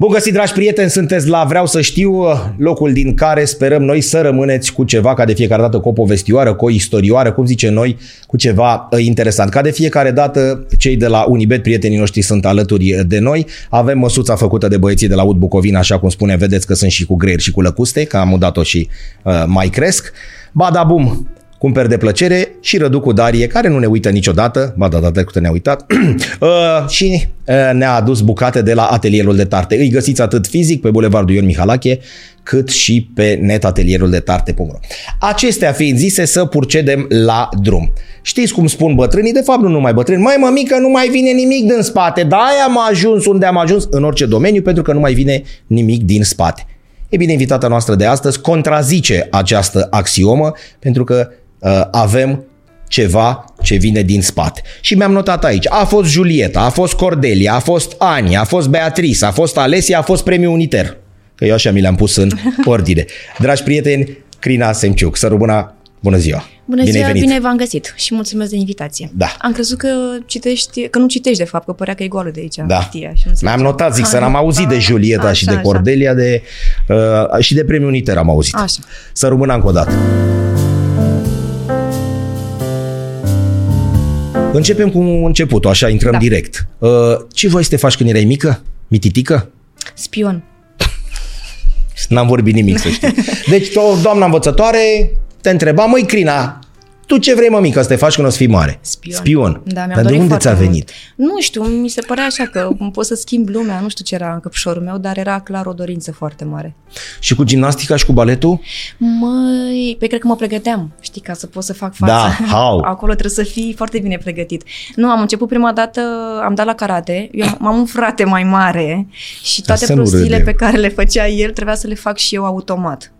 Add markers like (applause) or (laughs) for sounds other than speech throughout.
Bun găsit, dragi prieteni, sunteți la Vreau să știu, locul din care sperăm noi să rămâneți cu ceva, ca de fiecare dată, cu o povestioară, cu o istorioară, cum zice noi, cu ceva uh, interesant. Ca de fiecare dată, cei de la Unibet, prietenii noștri, sunt alături de noi. Avem măsuța făcută de băieții de la Ud Bucovina, așa cum spune, vedeți că sunt și cu greier și cu lăcuste, că am udat-o și uh, mai cresc. Bada bum, cumperi de plăcere și Rădu cu Darie, care nu ne uită niciodată, ba da, da, trecută ne-a uitat, (clears throat) uh, și uh, ne-a adus bucate de la atelierul de tarte. Îi găsiți atât fizic pe Bulevardul Ion Mihalache, cât și pe net atelierul de tarte.ro. Acestea fiind zise, să procedem la drum. Știți cum spun bătrânii? De fapt, nu numai bătrâni. Mai mămică, nu mai vine nimic din spate. Da, am ajuns unde am ajuns în orice domeniu, pentru că nu mai vine nimic din spate. E bine, invitata noastră de astăzi contrazice această axiomă, pentru că uh, avem ceva ce vine din spate. Și mi-am notat aici. A fost Julieta, a fost Cordelia, a fost Ani, a fost Beatrice, a fost Alesia, a fost premiul uniter. Că eu așa mi le-am pus în (laughs) ordine. Dragi prieteni, Crina Semciuc, să rămâna, bună ziua! Bună bine ziua, bine v-am găsit și mulțumesc de invitație. Da. Am crezut că citești, că nu citești de fapt, că părea că e goală de aici. Da. Hârtia, și nu Mi-am notat, zic, să n-am auzit de Julieta așa, și de Cordelia așa. de, uh, și de premiul Uniter am auzit. Așa. Să rămână încă o dată. Începem cu începutul, așa, intrăm da. direct. Uh, ce voi să te faci când erai mică? Mititică? Spion. N-am vorbit nimic, să știi. (laughs) Deci, o doamna învățătoare te întreba, măi, Crina, tu ce vrei, mămică, să te faci când o să fii mare? Spion. Spion. Da, Dar de unde ți-a venit? Mult. Nu știu, mi se părea așa că pot să schimb lumea, nu știu ce era în căpșorul meu, dar era clar o dorință foarte mare. Și cu gimnastica și cu baletul? Măi, pe cred că mă pregăteam, știi, ca să pot să fac față. Da, how? (laughs) Acolo trebuie să fii foarte bine pregătit. Nu, am început prima dată, am dat la karate, eu am un frate mai mare și toate prostiile pe care le făcea el trebuia să le fac și eu automat.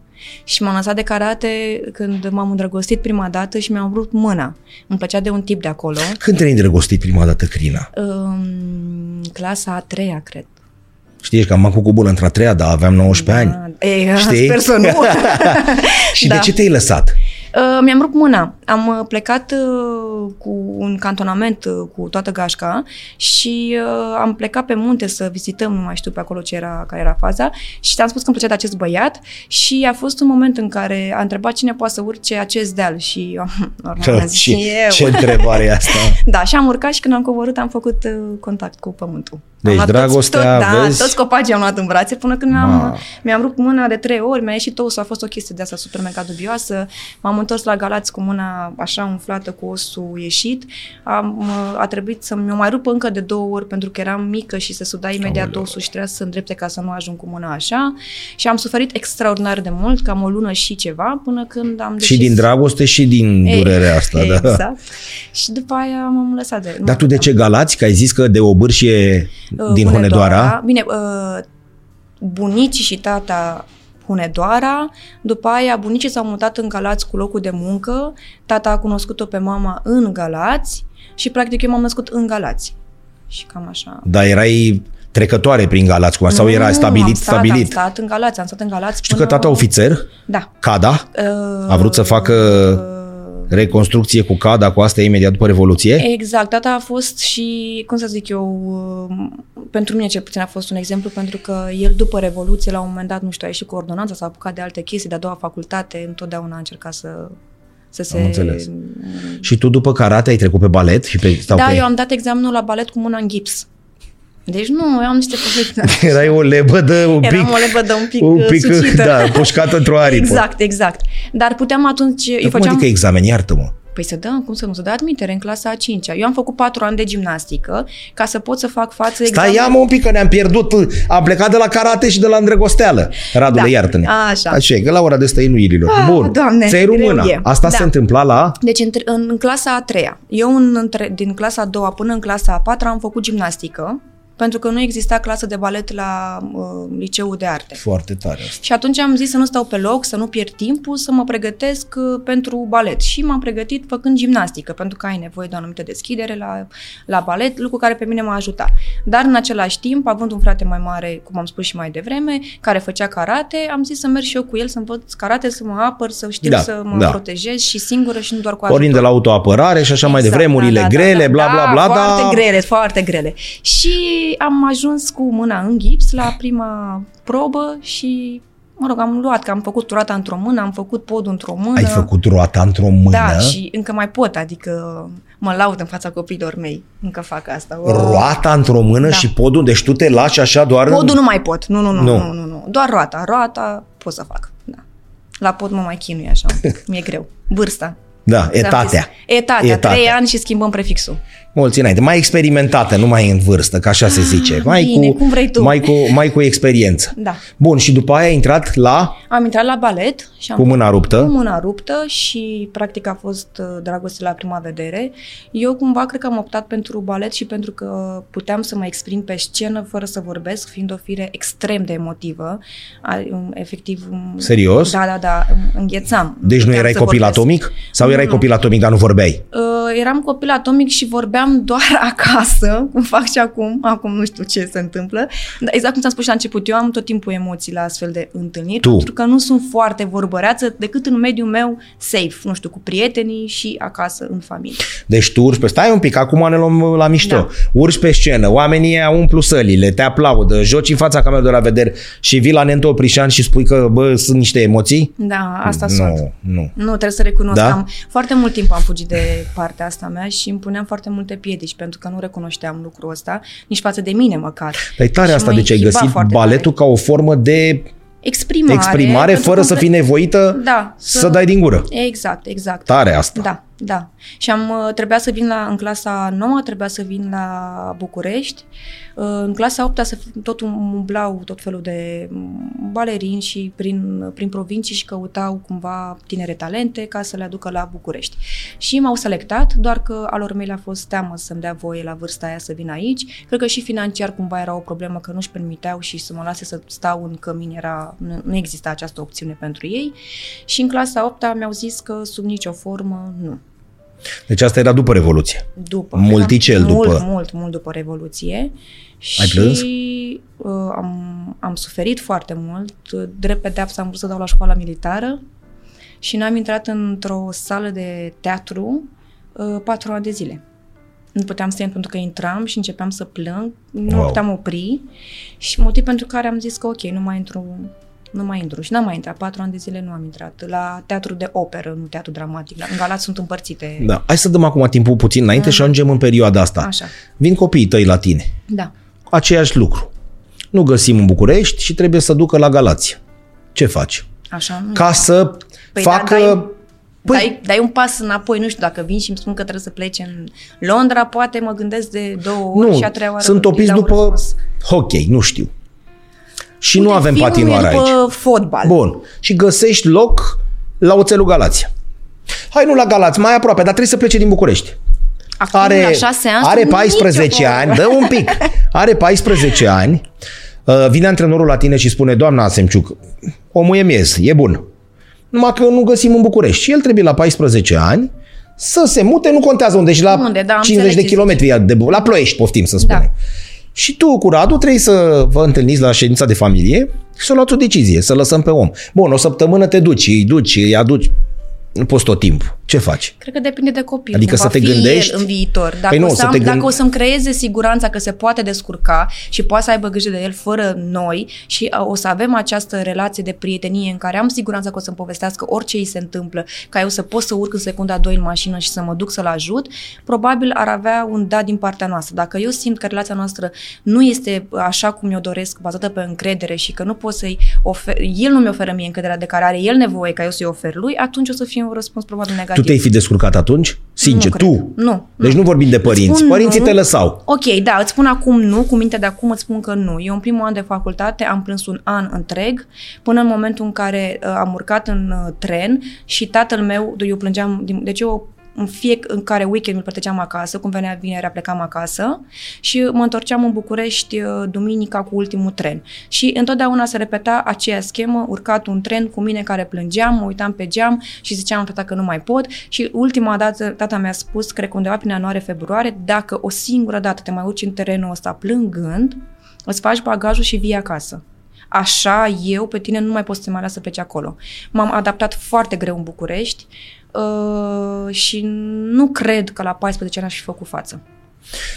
Și m-am lăsat de karate când m-am îndrăgostit prima dată și mi-am vrut mâna. Îmi plăcea de un tip de acolo. Când te-ai îndrăgostit prima dată, Crina? Um, clasa a treia, cred. Știi că am făcut bună într-a treia, dar aveam 19 da. ani. Ei, Știi? Sper să nu. (laughs) (laughs) și da. de ce te-ai lăsat? Uh, mi-am rupt mâna. Am uh, plecat uh, cu un cantonament uh, cu toată gașca și uh, am plecat pe munte să vizităm, nu mai știu pe acolo ce era, care era faza și ți-am spus că îmi plăcea de acest băiat și a fost un moment în care a întrebat cine poate să urce acest deal și eu, (laughs) normal, am zis, ce, eu. ce întrebare e asta? (laughs) Da, și am urcat și când am coborât am făcut uh, contact cu pământul. Deci am luat dragostea, toți, tot, vezi? Da, toți copacii am luat în brațe până când Ma. mi-am, mi-am rupt mâna de trei ori, mi-a ieșit osul, a fost o chestie de asta super mega dubioasă. M-am întors la Galați cu mâna așa umflată cu osul ieșit. Am, a trebuit să mi-o mai rup încă de două ori pentru că eram mică și se suda imediat Aoleu. osul și trebuia să îndrepte ca să nu ajung cu mâna așa. Și am suferit extraordinar de mult, cam o lună și ceva, până când am decis... Și din dragoste și din Ei, durerea asta, da. Exact. Și după aia m-am lăsat de... nu Dar tu de puteam. ce Galați? Că ai zis că de o bârșie Uh, din Hunedoara? Bine, uh, bunicii și tata Hunedoara, după aia bunicii s-au mutat în Galați cu locul de muncă, tata a cunoscut-o pe mama în Galați și practic eu m-am născut în Galați. Și cam așa. Dar erai trecătoare prin Galați, cum sau era Nu, stabilit, am stat, stabilit? Am stat în Galați, am stat în Galați Știu până... că tata ofițer, Da. Cada, Uh, a vrut să facă reconstrucție cu Cada, cu asta imediat după Revoluție. Exact, tata a fost și, cum să zic eu, um, pentru mine cel puțin a fost un exemplu, pentru că el după Revoluție, la un moment dat, nu știu, a ieșit cu ordonanța, s-a apucat de alte chestii, de a doua facultate, întotdeauna a încercat să, să se... Am înțeles. Și tu după karate ai trecut pe balet și pe... Sau Da, pe... eu am dat examenul la balet cu mâna în gips. Deci nu, eu am niște probleme. (laughs) Erai o lebădă un pic... Eram o lebădă un pic, un pic sucită. da, pușcată într-o aripă. Exact, exact. Dar puteam atunci... Dar eu cum făceam... adică examen? Iartă-mă. Păi să dăm, cum să nu, să dă admitere în clasa a 5 Eu am făcut patru ani de gimnastică ca să pot să fac față Stai, examen. ia mă un pic că ne-am pierdut. Am plecat de la karate și de la îndrăgosteală. Radule, Da, iartă-ne. așa. Așa e, că la ora de stăinuirilor. Ah, Bun. Doamne, Ți-ai greu română. e. Asta Da. se întâmpla la... Deci în, în, în clasa a treia. Eu în, între, din clasa a doua până în clasa a patra am făcut gimnastică, pentru că nu exista clasă de balet la uh, liceul de arte. Foarte tare asta. Și atunci am zis să nu stau pe loc, să nu pierd timpul, să mă pregătesc uh, pentru balet. Și m-am pregătit făcând gimnastică, pentru că ai nevoie de o anumită deschidere la, la balet, lucru care pe mine m-a ajutat. Dar în același timp, având un frate mai mare, cum am spus și mai devreme, care făcea karate, am zis să merg și eu cu el, să învăț karate, să mă apăr, să știu Da, să mă da. protejez și singură și nu doar cu Pornind ajutor. de la autoapărare și așa mai de Exact, vremurile da, da, grele, da, bla, da, bla, bla, Foarte dar... grele, foarte grele. Și am ajuns cu mâna în gips la prima probă și Mă rog, am luat, că am făcut roata într-o mână, am făcut podul într-o mână. Ai făcut roata într-o mână? Da, și încă mai pot, adică mă laud în fața copiilor mei, încă fac asta. O... Roata într-o mână da. și podul, deci tu te lași așa doar... Podul în... nu mai pot, nu, nu, nu, nu, nu, nu, nu. doar roata, roata pot să fac, da. La pod mă mai chinui așa (laughs) mi-e greu. Vârsta. Da, etatea. Etatea, etatea, trei ani și schimbăm prefixul mulți înainte, mai experimentată, nu mai în vârstă, ca așa se ah, zice. Mai Bine, cu, cum vrei tu. Mai cu, mai cu experiență. Da. Bun, și după aia ai intrat la... Am intrat la balet. Și am cu mâna ruptă. Cu mâna ruptă și practic a fost uh, dragoste la prima vedere. Eu cumva cred că am optat pentru balet și pentru că puteam să mă exprim pe scenă fără să vorbesc, fiind o fire extrem de emotivă. Um, efectiv... Um, Serios? Da, da, da, înghețam. Deci nu erai copil vorbesc. atomic? Sau erai nu, copil atomic, dar nu vorbeai? Uh, eram copil atomic și vorbeam eram doar (laughs) acasă, cum fac și acum, acum nu știu ce se întâmplă, dar exact cum ți-am spus și la început, eu am tot timpul emoții la astfel de întâlniri, tu. pentru că nu sunt foarte vorbăreață decât în mediul meu safe, nu știu, cu prietenii și acasă, în familie. Deci tu urci pe, stai un pic, acum ne luăm la mișto, da. urci pe scenă, oamenii umplu sălile, te aplaudă, joci în fața camerei de la vedere și vii la Nento Prișan și spui că, bă, sunt niște emoții? Da, asta nu, sunt. Nu, nu. trebuie să recunosc da? am foarte mult timp am fugit de partea asta mea și îmi puneam foarte multe multe piedici pentru că nu recunoșteam lucrul ăsta, nici față de mine măcar. Dar e tare și asta de ce ai găsit baletul tare. ca o formă de exprimare, exprimare fără să fii nevoită da, să, să dai din gură. Exact, exact. Tare asta. Da, da. Și am uh, trebuia să vin la, în clasa 9, trebuia să vin la București. Uh, în clasa 8 să tot umblau tot felul de mm, balerini și prin, prin provincii și căutau cumva tinere talente ca să le aducă la București. Și m-au selectat, doar că alor mei a fost teamă să-mi dea voie la vârsta aia să vin aici. Cred că și financiar cumva era o problemă că nu-și permiteau și să mă lase să stau în cămin era, nu, nu exista această opțiune pentru ei. Și în clasa 8 mi-au zis că sub nicio formă nu deci asta era după Revoluție. După. Multicel mult, după. Mult, mult, mult după Revoluție. Ai și plâns? Uh, am, am suferit foarte mult. Drept pedeapsă am vrut să dau la școala militară și n-am intrat într-o sală de teatru uh, patru ani de zile. Nu puteam să intru pentru că intram și începeam să plâng, nu wow. puteam opri și motiv pentru care am zis că ok, nu mai intru nu mai intru. Și n-am mai intrat. Patru ani de zile nu am intrat. La teatru de operă, nu teatru dramatic. La, în Galați sunt împărțite. Da. Hai să dăm acum timpul puțin înainte uh-huh. și ajungem în perioada asta. Așa. Vin copiii tăi la tine. Da. Aceeași lucru. Nu găsim în București și trebuie să ducă la Galați. Ce faci? Așa. Nu. Ca să păi da, facă... Da, dai, Păi... Dai, dai un pas înapoi, nu știu, dacă vin și îmi spun că trebuie să plece în Londra, poate mă gândesc de două ori nu, și a treia oară. sunt opiți după hockey, nu știu și Uite, nu avem patinoare aici. fotbal. Bun. Și găsești loc la Oțelul Galația. Hai nu la Galați, mai aproape, dar trebuie să plece din București. Acum, are, la șase ani, are 14 ani, dă un pic, are 14 ani, uh, vine antrenorul la tine și spune, doamna Semciuc, omul e miez, e bun. Numai că nu găsim în București. Și el trebuie la 14 ani să se mute, nu contează unde, și la unde, da, 50 de kilometri, de, la Ploiești, poftim să spunem. Da. Și tu cu Radu trebuie să vă întâlniți la ședința de familie și să luați o decizie, să lăsăm pe om. Bun, o săptămână te duci, îi duci, îi aduci, nu poți tot timpul. Ce faci? Cred că depinde de copil. Adică să te gândești în viitor. Dacă, păi nu, o să, am, gând... dacă o să-mi creeze siguranța că se poate descurca și poate să aibă grijă de el fără noi și o să avem această relație de prietenie în care am siguranța că o să-mi povestească orice îi se întâmplă, ca eu să pot să urc în secunda 2 în mașină și să mă duc să-l ajut, probabil ar avea un da din partea noastră. Dacă eu simt că relația noastră nu este așa cum mi-o doresc, bazată pe încredere și că nu pot să-i ofer, el nu mi oferă mie încrederea de care are el nevoie ca eu să-i ofer lui, atunci o să fie un răspuns probabil negativ. Tu te-ai fi descurcat atunci? Sincer, nu tu? Nu. Deci nu, nu vorbim de părinți. Spun Părinții nu. te lăsau. Ok, da, îți spun acum nu, cu mintea de acum îți spun că nu. Eu în primul an de facultate am plâns un an întreg, până în momentul în care uh, am urcat în uh, tren și tatăl meu, eu plângeam, deci eu în fie în care weekend îl plăteam acasă, cum venea vinerea plecam acasă și mă întorceam în București uh, duminica cu ultimul tren. Și întotdeauna se repeta aceea schemă, urcat un tren cu mine care plângeam, mă uitam pe geam și ziceam tata că nu mai pot și ultima dată tata mi-a spus, cred că undeva prin ianuarie-februarie, dacă o singură dată te mai urci în terenul ăsta plângând, îți faci bagajul și vii acasă așa eu pe tine nu mai pot să te mai las să pleci acolo. M-am adaptat foarte greu în București, Uh, și nu cred că la 14 ani aș fi făcut față.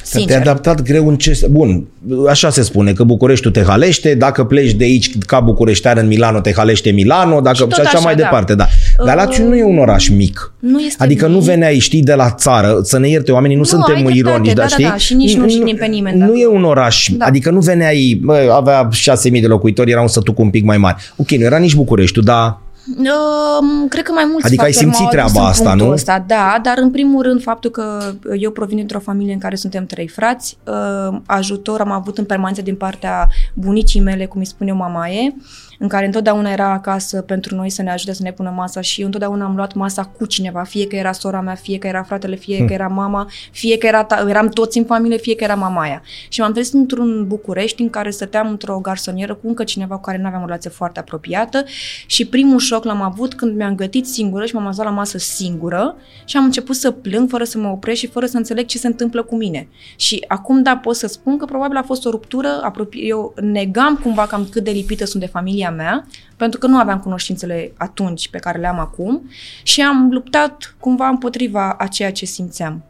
Sincer. Te-ai adaptat greu în ce... Bun, așa se spune, că Bucureștiul te halește, dacă pleci de aici ca bucureștean în Milano, te halește Milano, dacă Și tot și așa, așa, mai da. departe, da. Galațiu nu e un oraș mic. Nu este Adică nu mic. veneai, știi, de la țară, să ne ierte oamenii, nu, Nu, suntem ai dreptate, ironici, da, dar da, știi? da, și nici nu jignim pe nimeni, Nu da. e un oraș, Da. adică nu veneai, bă, avea 6.000 de locuitori, era un sătuc un pic mai mare. Ok, nu era nici Bucureștiul, dar Um, cred că mai mulți Adică ai factori simțit m-au adus treaba în asta, punctul nu? Ăsta. Da, dar în primul rând faptul că eu provin dintr-o familie în care suntem trei frați, uh, ajutor am avut în permanență din partea bunicii mele, cum îi spune mamaie, în care întotdeauna era acasă pentru noi să ne ajute să ne pună masa și eu întotdeauna am luat masa cu cineva, fie că era sora mea, fie că era fratele, fie Hmm. că era mama, fie că era ta- eram toți în familie, fie că era mamaia. Și m-am trezit într-un București în care stăteam într-o garsonieră cu încă cineva cu care nu aveam o relație foarte apropiată și primul șoc l-am avut când mi-am gătit singură și m-am azat la masă singură și am început să plâng fără să mă opresc și fără să înțeleg ce se întâmplă cu mine. Și acum, da, pot să spun că probabil a fost o ruptură, apropie, eu negam cumva cam cât de lipită sunt de familia mea, pentru că nu aveam cunoștințele atunci pe care le am acum și am luptat cumva împotriva a ceea ce simțeam.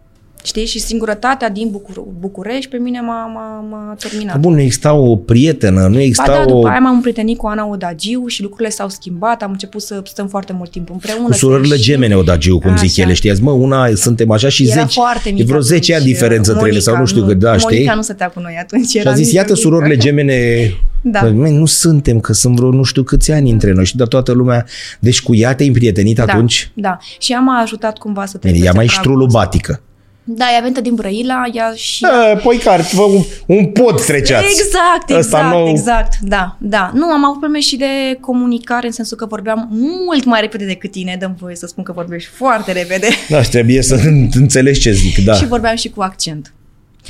Știi? Și singurătatea din Bucur- București pe mine m-a, m-a, m-a terminat. bun, nu exista o prietenă, nu Ba exista da, o... după aia m-am împrietenit cu Ana Odagiu și lucrurile s-au schimbat, am început să stăm foarte mult timp împreună. Cu să surorile ieșim. gemene Odagiu, cum zic Așa. ele, știi? Azi, Mă, una suntem așa și Era 10, foarte mică e vreo 10 ani atunci, diferență între ele, sau nu știu, că da, Monica știi? nu stătea cu noi atunci. Și era a zis, mică, iată mică. surorile gemene, Da. Bă, măi, nu suntem, că sunt vreo nu știu câți ani între noi, și dar toată lumea, deci cu ea te-ai împrietenit Da, atunci? da. Și ea m-a ajutat cumva să Bine, trec ea peste mai pragul ștrulubatică. Da, ea venea din Brăila, ea și... Da, păi care, vă, un, un pod treceați. Exact, Ăsta exact, nou. exact, da, da. Nu, am avut probleme și de comunicare în sensul că vorbeam mult mai repede decât tine, dăm voie să spun că vorbești foarte repede Da, și trebuie să înțelegi ce zic, da. și vorbeam și cu accent.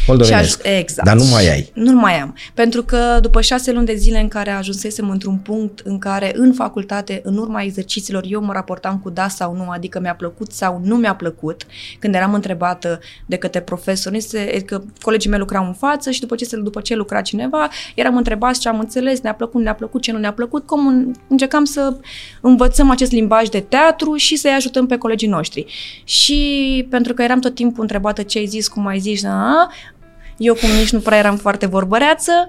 Moldovenesc. Și aj- exact. Dar nu mai ai. Nu mai am. Pentru că după șase luni de zile în care ajunsesem într-un punct în care în facultate, în urma exercițiilor, eu mă raportam cu da sau nu, adică mi-a plăcut sau nu mi-a plăcut, când eram întrebată de către profesori, se- că colegii mei lucrau în față și după ce, se- după ce lucra cineva, eram întrebați ce am înțeles, ne-a plăcut, ne-a plăcut, ce nu ne-a plăcut, cum în- încercam să învățăm acest limbaj de teatru și să-i ajutăm pe colegii noștri. Și pentru că eram tot timpul întrebată ce ai zis, cum ai zis, a, eu, cum nici nu prea eram foarte vorbăreață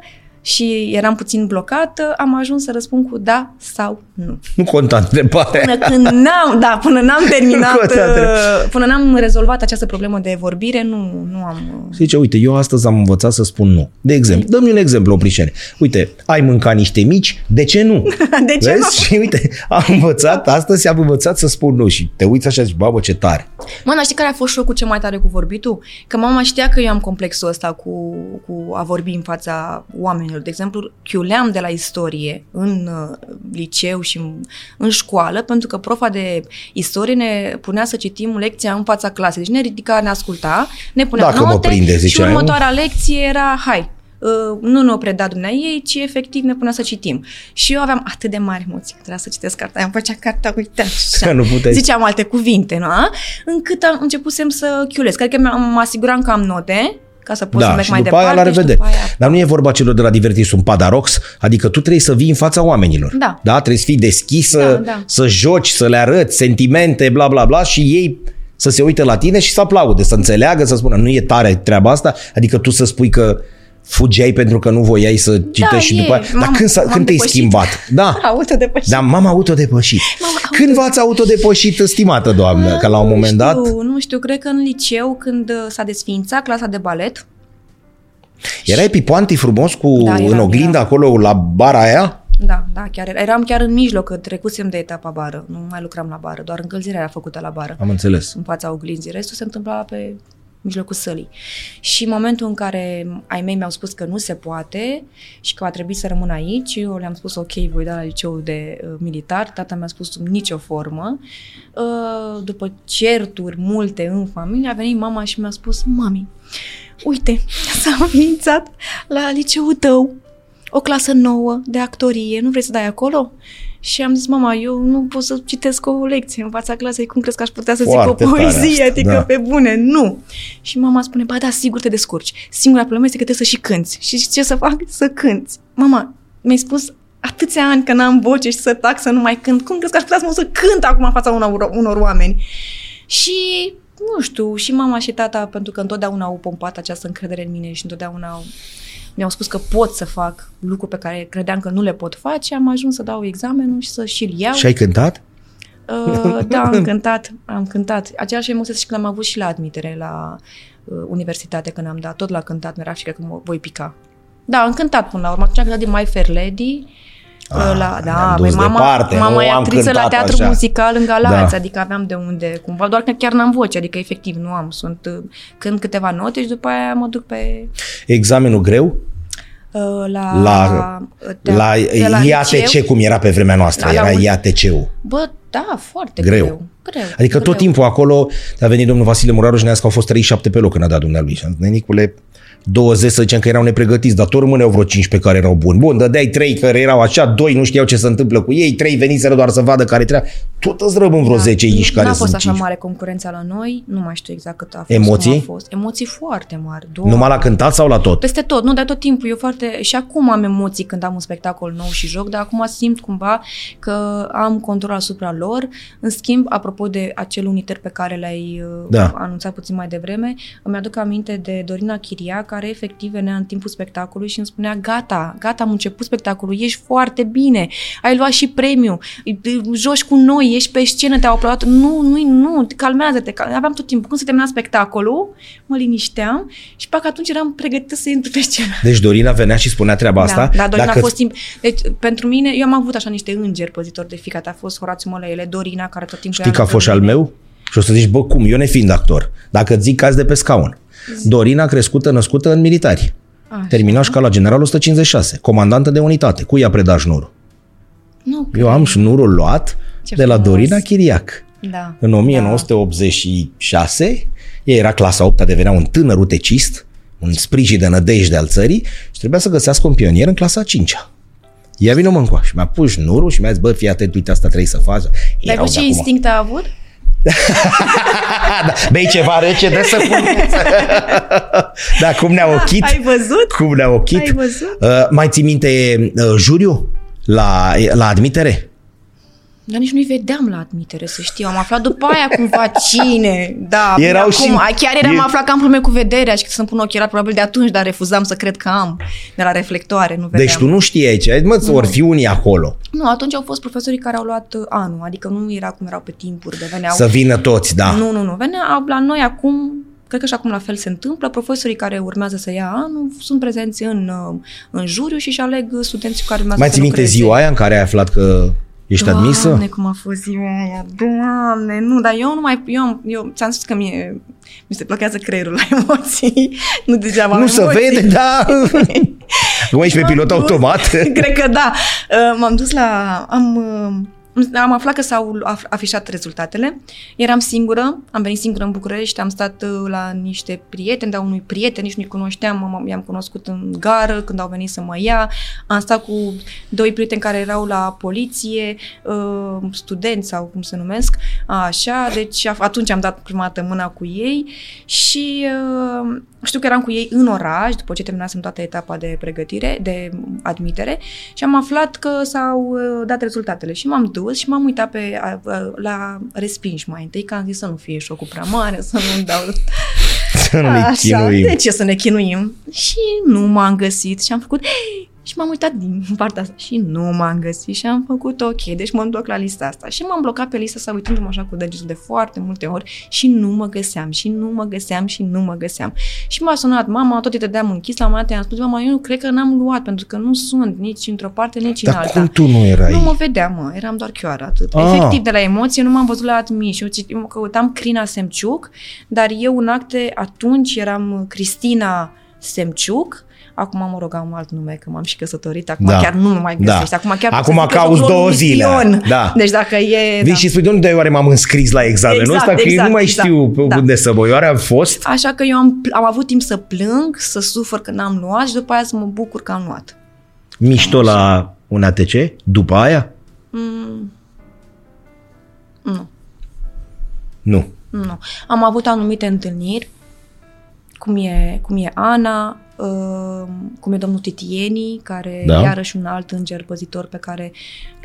și eram puțin blocată, am ajuns să răspund cu da sau nu. Nu conta întrebarea. Până când n-am, da, până n-am (laughs) terminat, Nu contează. uh, până n-am rezolvat această problemă de vorbire, nu, nu am... uh, Zice, uite, eu astăzi am învățat să spun nu. De exemplu, dă-mi un exemplu, Oprișene. Uite, ai mâncat niște mici, de ce nu? (laughs) De ce Vezi? nu? (laughs) Și uite, am învățat, astăzi am învățat să spun nu și te uiți așa și zici, babă, ce tare. Mă, dar știi care a fost șocul cel mai tare cu vorbitul? Că mama știa că eu am complexul ăsta cu, cu a vorbi în fața oamenilor. De exemplu, chiuleam de la istorie în uh, liceu și în, în școală, pentru că profa de istorie ne punea să citim lecția în fața clasei. Deci ne ridica, ne asculta, ne punea Dacă mă note prinde, și zicea eu. următoarea lecție era, hai, Uh, nu ne-o preda dumnea ei, ci efectiv ne punea să citim. Și eu aveam atât de mari emoții că trebuia să citesc cartea. Îmi făcea cartea, uite, așa. (laughs) Nu puteai. Ziceam alte cuvinte, nu? a? Încât am începusem să chiulesc. Adică mi- mă asiguram că am note, ca să pot să Da, merg și mai după departe. aia la și revedere. după aia... Dar nu e vorba celor de la Divertisum Padarox, adică tu trebuie să vii în fața oamenilor. Da. da? Trebuie să fii deschisă, Da, da. să joci, să le arăți sentimente, bla bla bla și ei să se uite la tine și să aplaude, să înțeleagă, să spună nu e tare treaba asta, adică tu să spui că fugeai pentru că nu voiai să citești și e. după aia. Dar M-am- când, s-a, m-am când te-ai depășit. schimbat? Da. Autodepășit. Dar m-am autodepășit. M-am Când v-ați autodepășit, stimată doamnă? Că la un Nu moment dat... știu, Nu știu, cred că în liceu, când uh, s-a desființat clasa de balet, Erai pipoanti frumos cu Da, în eram, oglindă eram. acolo la bara aia? da, da, chiar era- eram chiar în mijloc, că trecusem de etapa bară. Nu mai lucram la bară, doar încălzirea era făcută la bară. Am înțeles. în fața oglinzii. Restul se întâmpla pe mijlocul sălii. Și în momentul în care ai mei mi-au spus că nu se poate și că va trebui să rămân aici, eu le-am spus ok, voi da la liceul de uh, militar, tata mi-a spus sub nicio formă. Uh, după certuri multe în familie, a venit mama și mi-a spus, mami, uite, s-a înființat la liceul tău o clasă nouă de actorie, nu vreți să dai acolo? Și am zis, mama, eu nu pot să citesc o lecție în fața clasei, cum crezi că aș putea să Foarte zic o tare poezie, asta, adică da. pe bune, nu. Și mama spune, ba da, sigur te descurci. Singura problemă este că trebuie să și cânți. Și zici, ce să fac? Să cânți. Mama, mi-ai spus atâția ani că n-am voce și să tac să nu mai cânt. Cum crezi că aș putea să mă să cânt acum în fața unor, unor oameni? Și nu știu, și mama și tata, pentru că întotdeauna au pompat această încredere în mine și întotdeauna au, mi-au spus că pot să fac lucruri pe care credeam că nu le pot face, am ajuns să dau examenul și să și-l iau. Și ai cântat? Uh, (laughs) da, am cântat, am cântat. Aceeași emoție și când am avut și la admitere la uh, universitate, când am dat, tot la cântat, mi-era și că mă voi pica. Da, am cântat până la urmă. Atunci am cântat din My Fair Lady, Ah, la, da, ne-am băi, dus mama, departe, mama nu e am actriță la cântat teatru așa. muzical în Galați, Da. adică aveam de unde, cumva, doar că chiar n-am voce, adică efectiv nu am, sunt uh, cânt câteva note și după aia mă duc pe Examenul greu? Uh, la, La, uh, te- la de la IATC, liceu. cum era pe vremea noastră, Da, la era un- IATC-ul. Bă, da, foarte Greu. greu. greu Adică greu. tot timpul acolo a venit domnul Vasile Muraru și ne-a zis că au fost 37 pe loc când a dat dumnealui. Și am zis, Nenicule, 20 să zicem că erau nepregătiți, dar tot rămâneau vreo 15 care erau buni. Bun, dădeai 3 care erau așa, 2 nu știau ce se întâmplă cu ei, 3 veniseră doar să vadă care trebuia. Tot îți rămân vreo 10 iși care Da. N-a fost sunt așa 5. mare concurența la noi, nu mai știu exact cât a fost. Emoții? Cum a fost. Emoții foarte mari. Doamne. Numai la cântat sau la tot? Peste tot, nu, dar tot timpul. Eu foarte... Și acum am emoții când am un spectacol nou și joc, dar acum simt cumva că am control asupra lor. În schimb, apropo de acel uniter pe care l-ai uh, Da. anunțat puțin mai devreme, îmi aduc aminte de Dorina Chiria, care efectiv venea în timpul spectacolului și îmi spunea, gata, gata, am început spectacolul, ești foarte bine, ai luat și premiu, joci cu noi, ești pe scenă, te-au aplaudat. Nu, nu, nu, calmează-te. cal- Aveam tot timpul. Când se termina spectacolul, mă linișteam și pe atunci eram pregătită să intru pe scenă. Deci Dorina venea și spunea treaba asta. Da, da Dorina Dacă a fost timp. Deci, pentru mine, eu am avut așa niște îngeri păzitori de ficat. A fost Horațiu Mălăele, Dorina, care tot timpul Știi că a era fost și al lângă mine. meu? Și o să zici, bă, cum? Eu nefiind actor. Dacă îți zic că azi de pe scaun. Dorina crescută, născută în militari. Așa. Terminat școala general 156. Comandantă de unitate. Cui i-a predat șnurul? Nu, Eu am șnurul luat Ce de la frumos. Dorina Chiriac. Da. În 1986, ea era clasa 8 devenea un tânăr utecist, un sprijin de nădejde al țării și trebuia să găsească un pionier în clasa 5 Ea vine mă încoa și mi-a pus șnurul și mi-a zis, bă, fii atent, uite, asta trebuie să faci. Dar Erau văd de ce acum. instinct a avut? (laughs) da, bei ceva rece, de să pun. (laughs) da, cum ne-a ochit. Ai văzut? Cum ne-a ochit. Ai văzut? Uh, mai ții minte uh, juriu la, la admitere? Dar nici nu-i vedeam la admitere, să știu. Am aflat după aia cumva cine. Da, Erau acum, și- Chiar eram e- aflat că am probleme cu vederea și că să-mi pun ochelari probabil de atunci, dar refuzam să cred că am. De la reflectoare, nu vedeam. Deci tu nu știai ce, ai zis, mă, ori fi unii acolo. Nu, atunci au fost profesorii care au luat uh, anul, adică nu era cum erau pe timpuri, de veneau... Să vină toți, da. Nu, nu, nu. Venea la noi acum, cred că și acum la fel se întâmplă, profesorii care urmează să ia anul sunt prezenți în, uh, în juriu și își aleg studenții cu care urmează Mai să ții minte lucreze. ziua aia în care ai aflat că ești Doamne, admisă? cum a fost ziua aia, doamne, nu, dar eu nu mai, eu, am- eu ți-am spus că mie, mi se blochează creierul la emoții, (laughs) nu degeaba am Nu se emoții. vede, da. (laughs) Cum ești pe M-am pilot dus- automat? (laughs) Cred că da. Uh, M-am dus la... Am, uh, am aflat că s-au af- afișat rezultatele. Eram singură, am venit singură în București, am stat uh, la niște prieteni, dar unui prieten, nici nu-i cunoșteam, m- i-am cunoscut în gară când au venit să mă ia. Am stat cu doi prieteni care erau la poliție, uh, studenți sau cum se numesc, așa, deci a- atunci am dat prima dată mâna cu ei și uh, știu că eram cu ei în oraș, după ce terminasem toată etapa de pregătire, de admitere și am aflat că s-au uh, dat rezultatele și m-am dus și m-am uitat pe, a, a, la respinși mai întâi, că am zis să nu fie șocul prea mare, să nu dau Să nu ne Așa, chinuim. de ce să ne chinuim? Și nu m-am găsit și am făcut și m-am uitat din (laughs) partea asta și nu m-am găsit și am făcut ok, deci mă întorc la lista asta. Și m-am blocat pe lista asta uitându-mă așa cu degetul de foarte multe ori și nu mă găseam și nu mă găseam și nu mă găseam. Și m-a sunat mama, tot îi dădeam închis, la un moment dat i-am spus, mama, eu nu cred că n-am luat pentru că nu sunt nici într-o parte, nici în Dar alta. cum tu nu erai? Nu mă vedeam, mă, eram doar chioară atât. Ah. Ah. Efectiv, de la emoție, nu m-am văzut la admis. Eu, cit- eu căutam Crina Semciuc, dar eu în acte atunci eram Cristina Semciuc, Acum mă rog, am alt nume, că m-am și căsătorit. Acum Da. da. chiar nu mă mai Da. găsești. Acum chiar Acum pot să zic că cauți sunt două un zile. mision. Da. Deci dacă e... Vii da. și spui, de unde oare m-am înscris la examenul Exact, ăsta? Că eu nu exact, mai exact. știu pe Da. unde să mă. Eu oare am fost? Așa că eu am, am avut timp să plâng, să sufăr că n-am luat și după aia să mă bucur că am luat. Mișto la un ATC? După aia? Mm. Nu. Nu. Nu. Am avut anumite întâlniri, cum e, cum e Ana, uh, cum e domnul Titieni, care Da. da. iarăși un alt înger păzitor pe care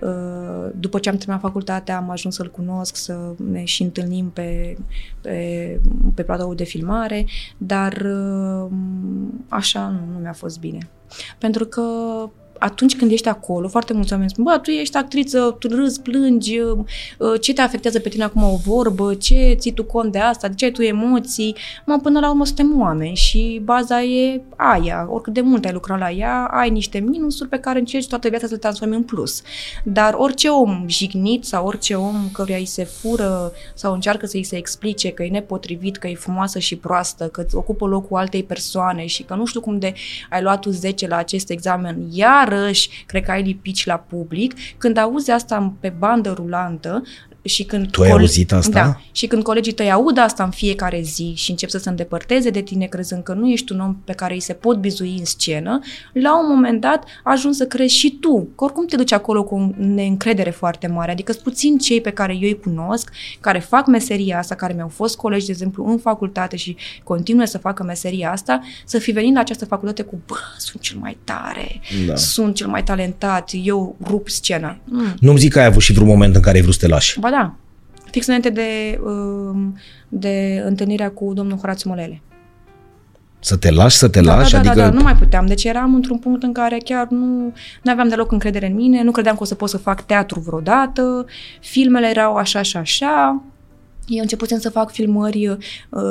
uh, după ce am terminat facultatea am ajuns să-l cunosc, să ne și întâlnim pe, pe, pe platoul de filmare, dar uh, așa nu, nu mi-a fost bine. Pentru că atunci când ești acolo, foarte mulți oameni spun, bă, tu ești actriță, tu râzi, plângi, uh, ce te afectează pe tine acum o vorbă, ce ții tu cont de asta, de ce ai tu emoții? Mă, până la urmă suntem oameni și baza e aia, oricât de mult ai lucrat la ea, ai niște minusuri pe care încerci toată viața să le transformi în plus. Dar orice om jignit sau orice om căruia îi se fură sau încearcă să îi se explice că e nepotrivit, că e frumoasă și proastă, că îți ocupă locul altei persoane și că nu știu cum de ai luat tu 10 la acest examen, iarăși cred că ai lipici la public, când auzi asta pe bandă rulantă, și când Tu ai auzit asta? Da. Și când colegii tăi aud asta în fiecare zi și încep să se îndepărteze de tine crezând că nu ești un om pe care îi se pot bizui în scenă, la un moment dat ajungi să crezi și tu, că oricum te duci acolo cu o neîncredere foarte mare. Adică sunt puțin cei pe care eu îi cunosc, care fac meseria asta, care mi-au fost colegi, de exemplu, în facultate și continuă să facă meseria asta, să fi venit la această facultate cu, bă, sunt cel mai tare, Da. sunt cel mai talentat, eu rup scena. Mm. Nu-mi zic că ai avut și vreun moment în care ai vrut să te lași. Ba da. Fix înainte de, um, de întâlnirea cu domnul Horațiu Molele. Să te lași, să te Da, lași? da, da, adică da, da, nu mai puteam. Deci eram într-un punct în care chiar nu aveam deloc încredere în mine, nu credeam că o să pot să fac teatru vreodată, filmele erau așa și așa. Eu începusem să fac filmări, uh,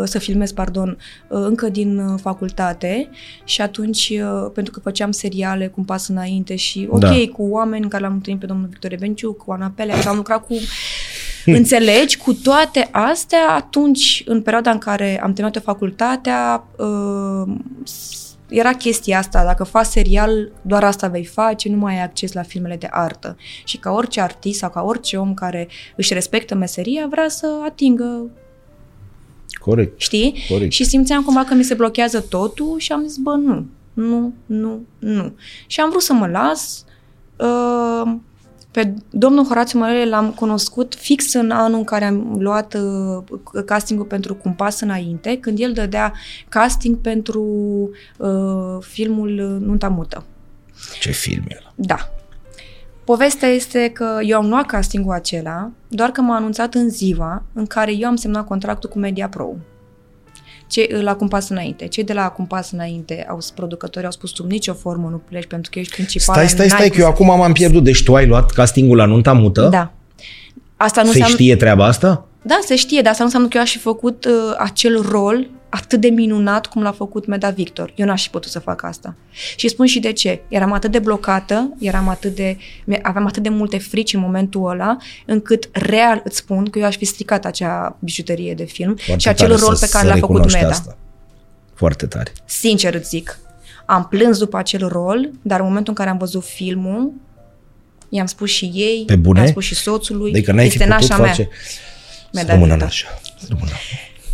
să filmez, pardon, uh, încă din uh, facultate și atunci, uh, pentru că făceam seriale cu un pas înainte și, ok, Da. cu oameni care l-am întâlnit pe domnul Victor Benciu, cu Ana Pelea, și am lucrat cu Înțelegi, cu toate astea, atunci, în perioada în care am terminat facultatea, uh, s- era chestia asta, dacă faci serial, doar asta vei face, nu mai ai acces la filmele de artă. Și ca orice artist sau ca orice om care își respectă meseria, vrea să atingă, Corect. știi? Corect. Și simțeam cumva că mi se blochează totul și am zis, bă, nu, nu, nu, nu. Și am vrut să mă las. Uh, pe domnul Horațiu Mărele l-am cunoscut fix în anul în care am luat uh, castingul pentru Cum pas înainte, când el dădea casting pentru uh, filmul Nunta Mută. Ce film e ăla? Da. Povestea este că eu am luat castingul acela, doar că m-a anunțat în ziua în care eu am semnat contractul cu Media Pro. Ce, la Cumpas Înainte. Cei de la Cumpas Înainte, au producători, au spus sub nicio formă nu pleci pentru că ești principal. Stai, stai, stai, că eu acum m-am pierdut. Deci tu ai luat castingul la nunta mută? Da. Asta nu Se înseamnă... știe treaba asta? Da, se știe, dar asta nu înseamnă că eu aș fi făcut uh, acel rol atât de minunat cum l-a făcut Meda Victor. Eu n-aș fi putut să fac asta. Și spun și de ce. Eram atât de blocată, eram atât de, aveam atât de multe frici în momentul ăla, încât real îți spun că eu aș fi stricat acea bijuterie de film Foarte și acel tare rol să- pe care să l-a făcut recunoști Meda. Asta. Foarte tare. Sincer îți zic. Am plâns după acel rol, dar în momentul în care am văzut filmul, i-am spus și ei, Pe bune? i-am spus și soțului, Adică n-ai fi este putut nașa face... mea. Să Meda rămână Victor. nașa. Să rămână.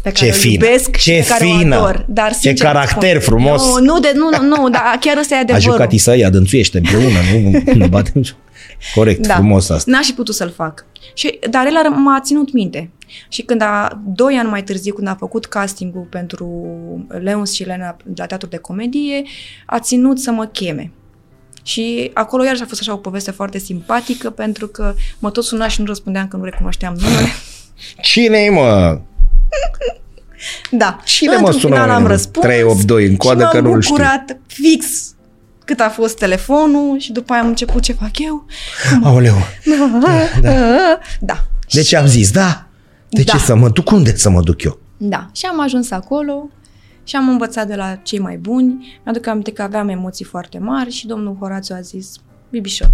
pe Ce care îl fină, iubesc ce și pe care fină, o ador. Dar, ce sincer, caracter îți spun, frumos. Nu, nu, de, nu, nu, nu, dar chiar ăsta e A adevărul. jucat Isaia, dânțuiește împreună, nu, (laughs) nu batem. Corect, Da. frumos asta. N-aș fi putut să-l fac. Și, dar el a- m-a ținut minte. Și când a, doi ani mai târziu, când a făcut castingul pentru Leons și Lena la teatru de comedie, a ținut să mă cheme. Și acolo iarăși a fost așa o poveste foarte simpatică, pentru că mă tot suna și nu răspundeam că nu recunoșteam numele. (laughs) Cine-i, mă? (laughs) Da. Cine mă Într-un sună, final mă, am în răspuns 382 în coadă și că m-am nu-l știu. bucurat fix cât a fost telefonul și după aia am început ce fac eu. Aoleu. Da. da. Deci am zis, da. De Da. ce să mă duc? Unde să mă duc eu? Da. Și am ajuns acolo și am învățat de la cei mai buni. Mi-aduc aminte că aveam emoții foarte mari și domnul Horațiu a zis, Bibișor,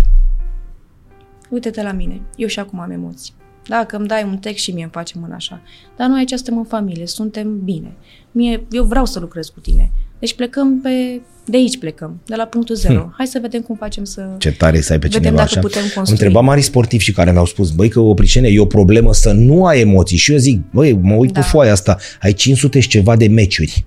uite-te la mine, eu și acum am emoții. Dacă îmi dai un text și mie îmi face mâna așa. Dar noi aici suntem în familie, suntem bine. Mie, eu vreau să lucrez cu tine. Deci plecăm pe... De aici plecăm, de la punctul zero. Hm. Hai să vedem cum facem să... Ce tare să ai pe Vedem cineva dacă așa. putem Am construi. întrebat mari sportivi și care mi-au spus, băi, că o pricene e o problemă să nu ai emoții. Și eu zic, băi, mă uit Da. pe foaia asta, ai 500 și ceva de meciuri.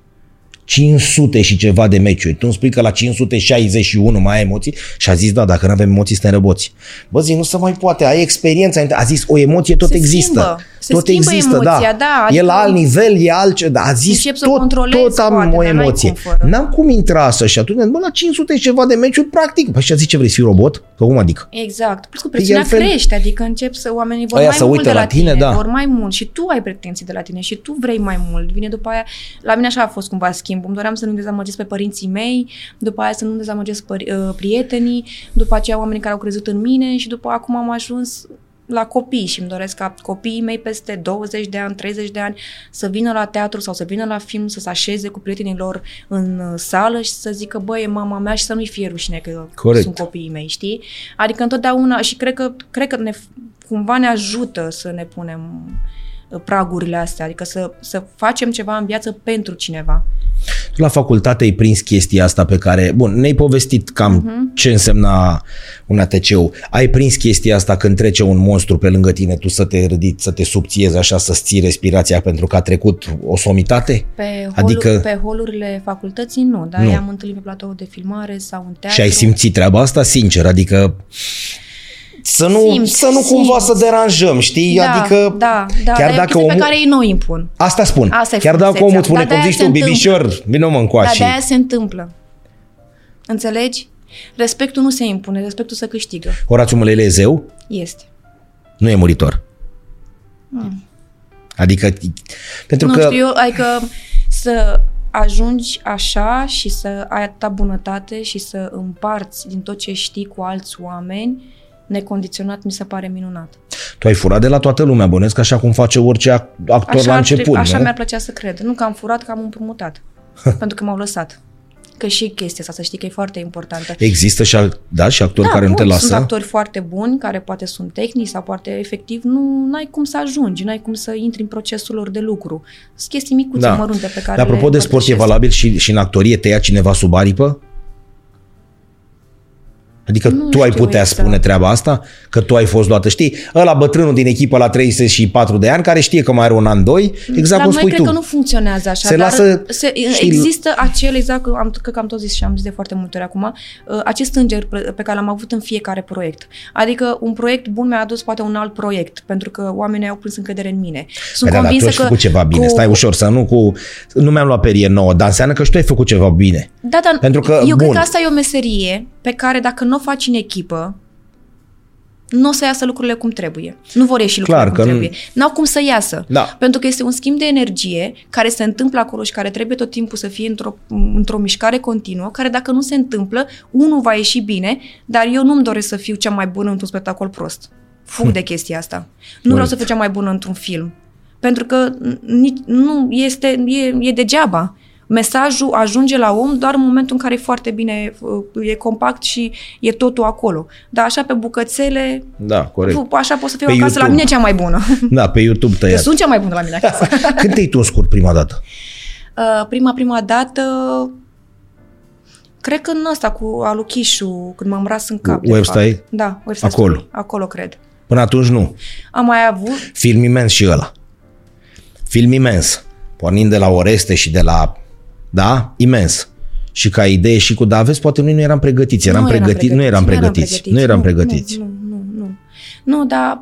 500 și ceva de meciuri. Tu îmi spui că la 561 mai ai emoții și a zis, da, dacă nu avem emoții, suntem roboți. Bă, zi, nu se mai poate, ai experiență. A zis, o emoție tot Se există. schimbă. Se tot schimbă există, emoția, da. da, E la adică alt nivel, e altceva. Da, a zis, Începi să o tot, controlezi, tot am poate, o dar n-ai emoție. cum fără. N-am cum intra așa și atunci, bă, la 500 și ceva de meciuri, practic. Păi și a zis ce vrei, să fii robot? Că cum adică? Exact. Plus că presiunea altfel- crește, adică încep să oamenii vor Aia mai să mult uită de la, la tine, da. vor mai mult și tu ai pretenții de la tine și tu vrei mai mult. Vine după aia, la mine așa a fost cumva schimb. Îmi doream să nu dezamăgesc pe părinții mei, după aia să nu dezamăgesc pări- uh, prietenii, după aceea oamenii care au crezut în mine și după acum am ajuns la copii și îmi doresc ca copiii mei peste 20 de ani, 30 de ani să vină la teatru sau să vină la film, să se așeze cu prietenii lor în uh, sală și să zică, băi, e mama mea și să nu-i fie rușine că Corect. sunt copiii mei, știi? Adică întotdeauna, și cred că, cred că ne, cumva ne ajută să ne punem uh, pragurile astea, adică să, să facem ceva în viață pentru cineva. Tu la facultate ai prins chestia asta pe care, bun, ne-ai povestit cam uh-huh. ce însemna un ATC-ul. Ai prins chestia asta când trece un monstru pe lângă tine, tu să te ridici, să te subțiezi așa, să-ți ții respirația pentru că a trecut o somitate? Pe, holul, Adică- pe holurile facultății nu, dar Nu. i-am întâlnit pe platou de filmare sau în teatru. Și ai simțit treaba asta sincer, adică să nu, Simți, să nu cumva să simți. deranjăm, știi? da, adică da, da, chiar dar e o dacă chestie omul... pe care ei nu o impun. Asta spun. Asta e chiar dacă frumusețea. omul spune, Dar cum de-aia zici se tu, bibișor, vină mă încoace. Dar de-aia se întâmplă. Înțelegi? Respectul nu se impune, respectul se câștigă. Horațiu Mălele e zeu? Este. Nu e muritor. Adică, pentru nu că... știu, eu, adică să ajungi așa și să ai atâta bunătate și să împarți din tot ce știi cu alți oameni, necondiționat mi se pare minunat. Tu ai furat de la toată lumea, bănesc, așa cum face orice ac- actor Așa, la ar început, trebui- așa nu? mi-ar plăcea să cred. Nu că am furat, că am împrumutat. (laughs) pentru că m-au lăsat. Că și chestia asta, să știi că e foarte importantă. Există și, al- da, și actori care nu te bun, lasă? Sunt actori foarte buni, care poate sunt tehnici sau poate efectiv nu ai cum să ajungi, nu ai cum să intri în procesul lor de lucru. Sunt chestii micuțe, Da. mărunte pe care Dar apropo le de sport, e împărtășesc. valabil și, și în actorie te ia cineva sub aripă? Adică Nu tu ai știu putea exact. spune treaba asta? Că tu ai fost luată, știi? Ăla bătrânul din echipă la 34 de ani, care știe că mai are un an, doi, exact la cum noi spui cred tu. că nu funcționează așa, Se dar lasă- se, știi- există acel, exact, că am, cred că am tot zis și am zis de foarte multe ori acum, uh, acest înger pe pe care l-am avut în fiecare proiect. Adică un proiect bun mi-a adus poate un alt proiect, pentru că oamenii au prins încredere în mine. Sunt Păi da, dar tu convinsă ai că făcut ceva bine, cu- stai ușor, să nu cu... Nu mi-am luat perie nouă, dar înseamnă că și tu ai făcut ceva bine. Da, dar Pentru că, eu cred bun. că asta e o meserie pe care dacă nu o faci în echipă, nu o să iasă lucrurile cum trebuie. Nu vor ieși lucrurile Clar cum că nu- trebuie. N-au cum să iasă. Da. Pentru că este un schimb de energie care se întâmplă acolo și care trebuie tot timpul să fie într-o, într-o mișcare continuă, care dacă nu se întâmplă, unul va ieși bine, dar eu nu-mi doresc să fiu cea mai bună într-un spectacol prost. Fug de chestia asta. Nu vreau să fiu cea mai bună într-un film. Pentru că nici, nu este, e, e degeaba. Mesajul ajunge la om doar în momentul în care e foarte bine, e compact și e totul acolo. Dar așa pe bucățele, Da, corect. așa pot să fiu Pe acasă la YouTube. mine cea mai bună. (laughs) Da, pe YouTube Eu tăiat. sunt cea mai bună la mine acasă. (laughs) Când te-ai tu în scurt prima dată? Uh, prima, prima dată, cred că în asta cu aluchișul, când m-am ras în cap. de Website? fapt. Da, website Acolo. story. Acolo, cred. Până atunci nu. Am mai avut, Film imens și ăla. Film imens. Pornind de la Oreste și de la... Da? Imens. Și ca idee și cu... Dar aveți, poate noi nu eram pregătiți. Eram nu eram pregătiți. Nu eram pregătiți. Nu eram pregătiți. Nu, nu, nu, nu. Nu, dar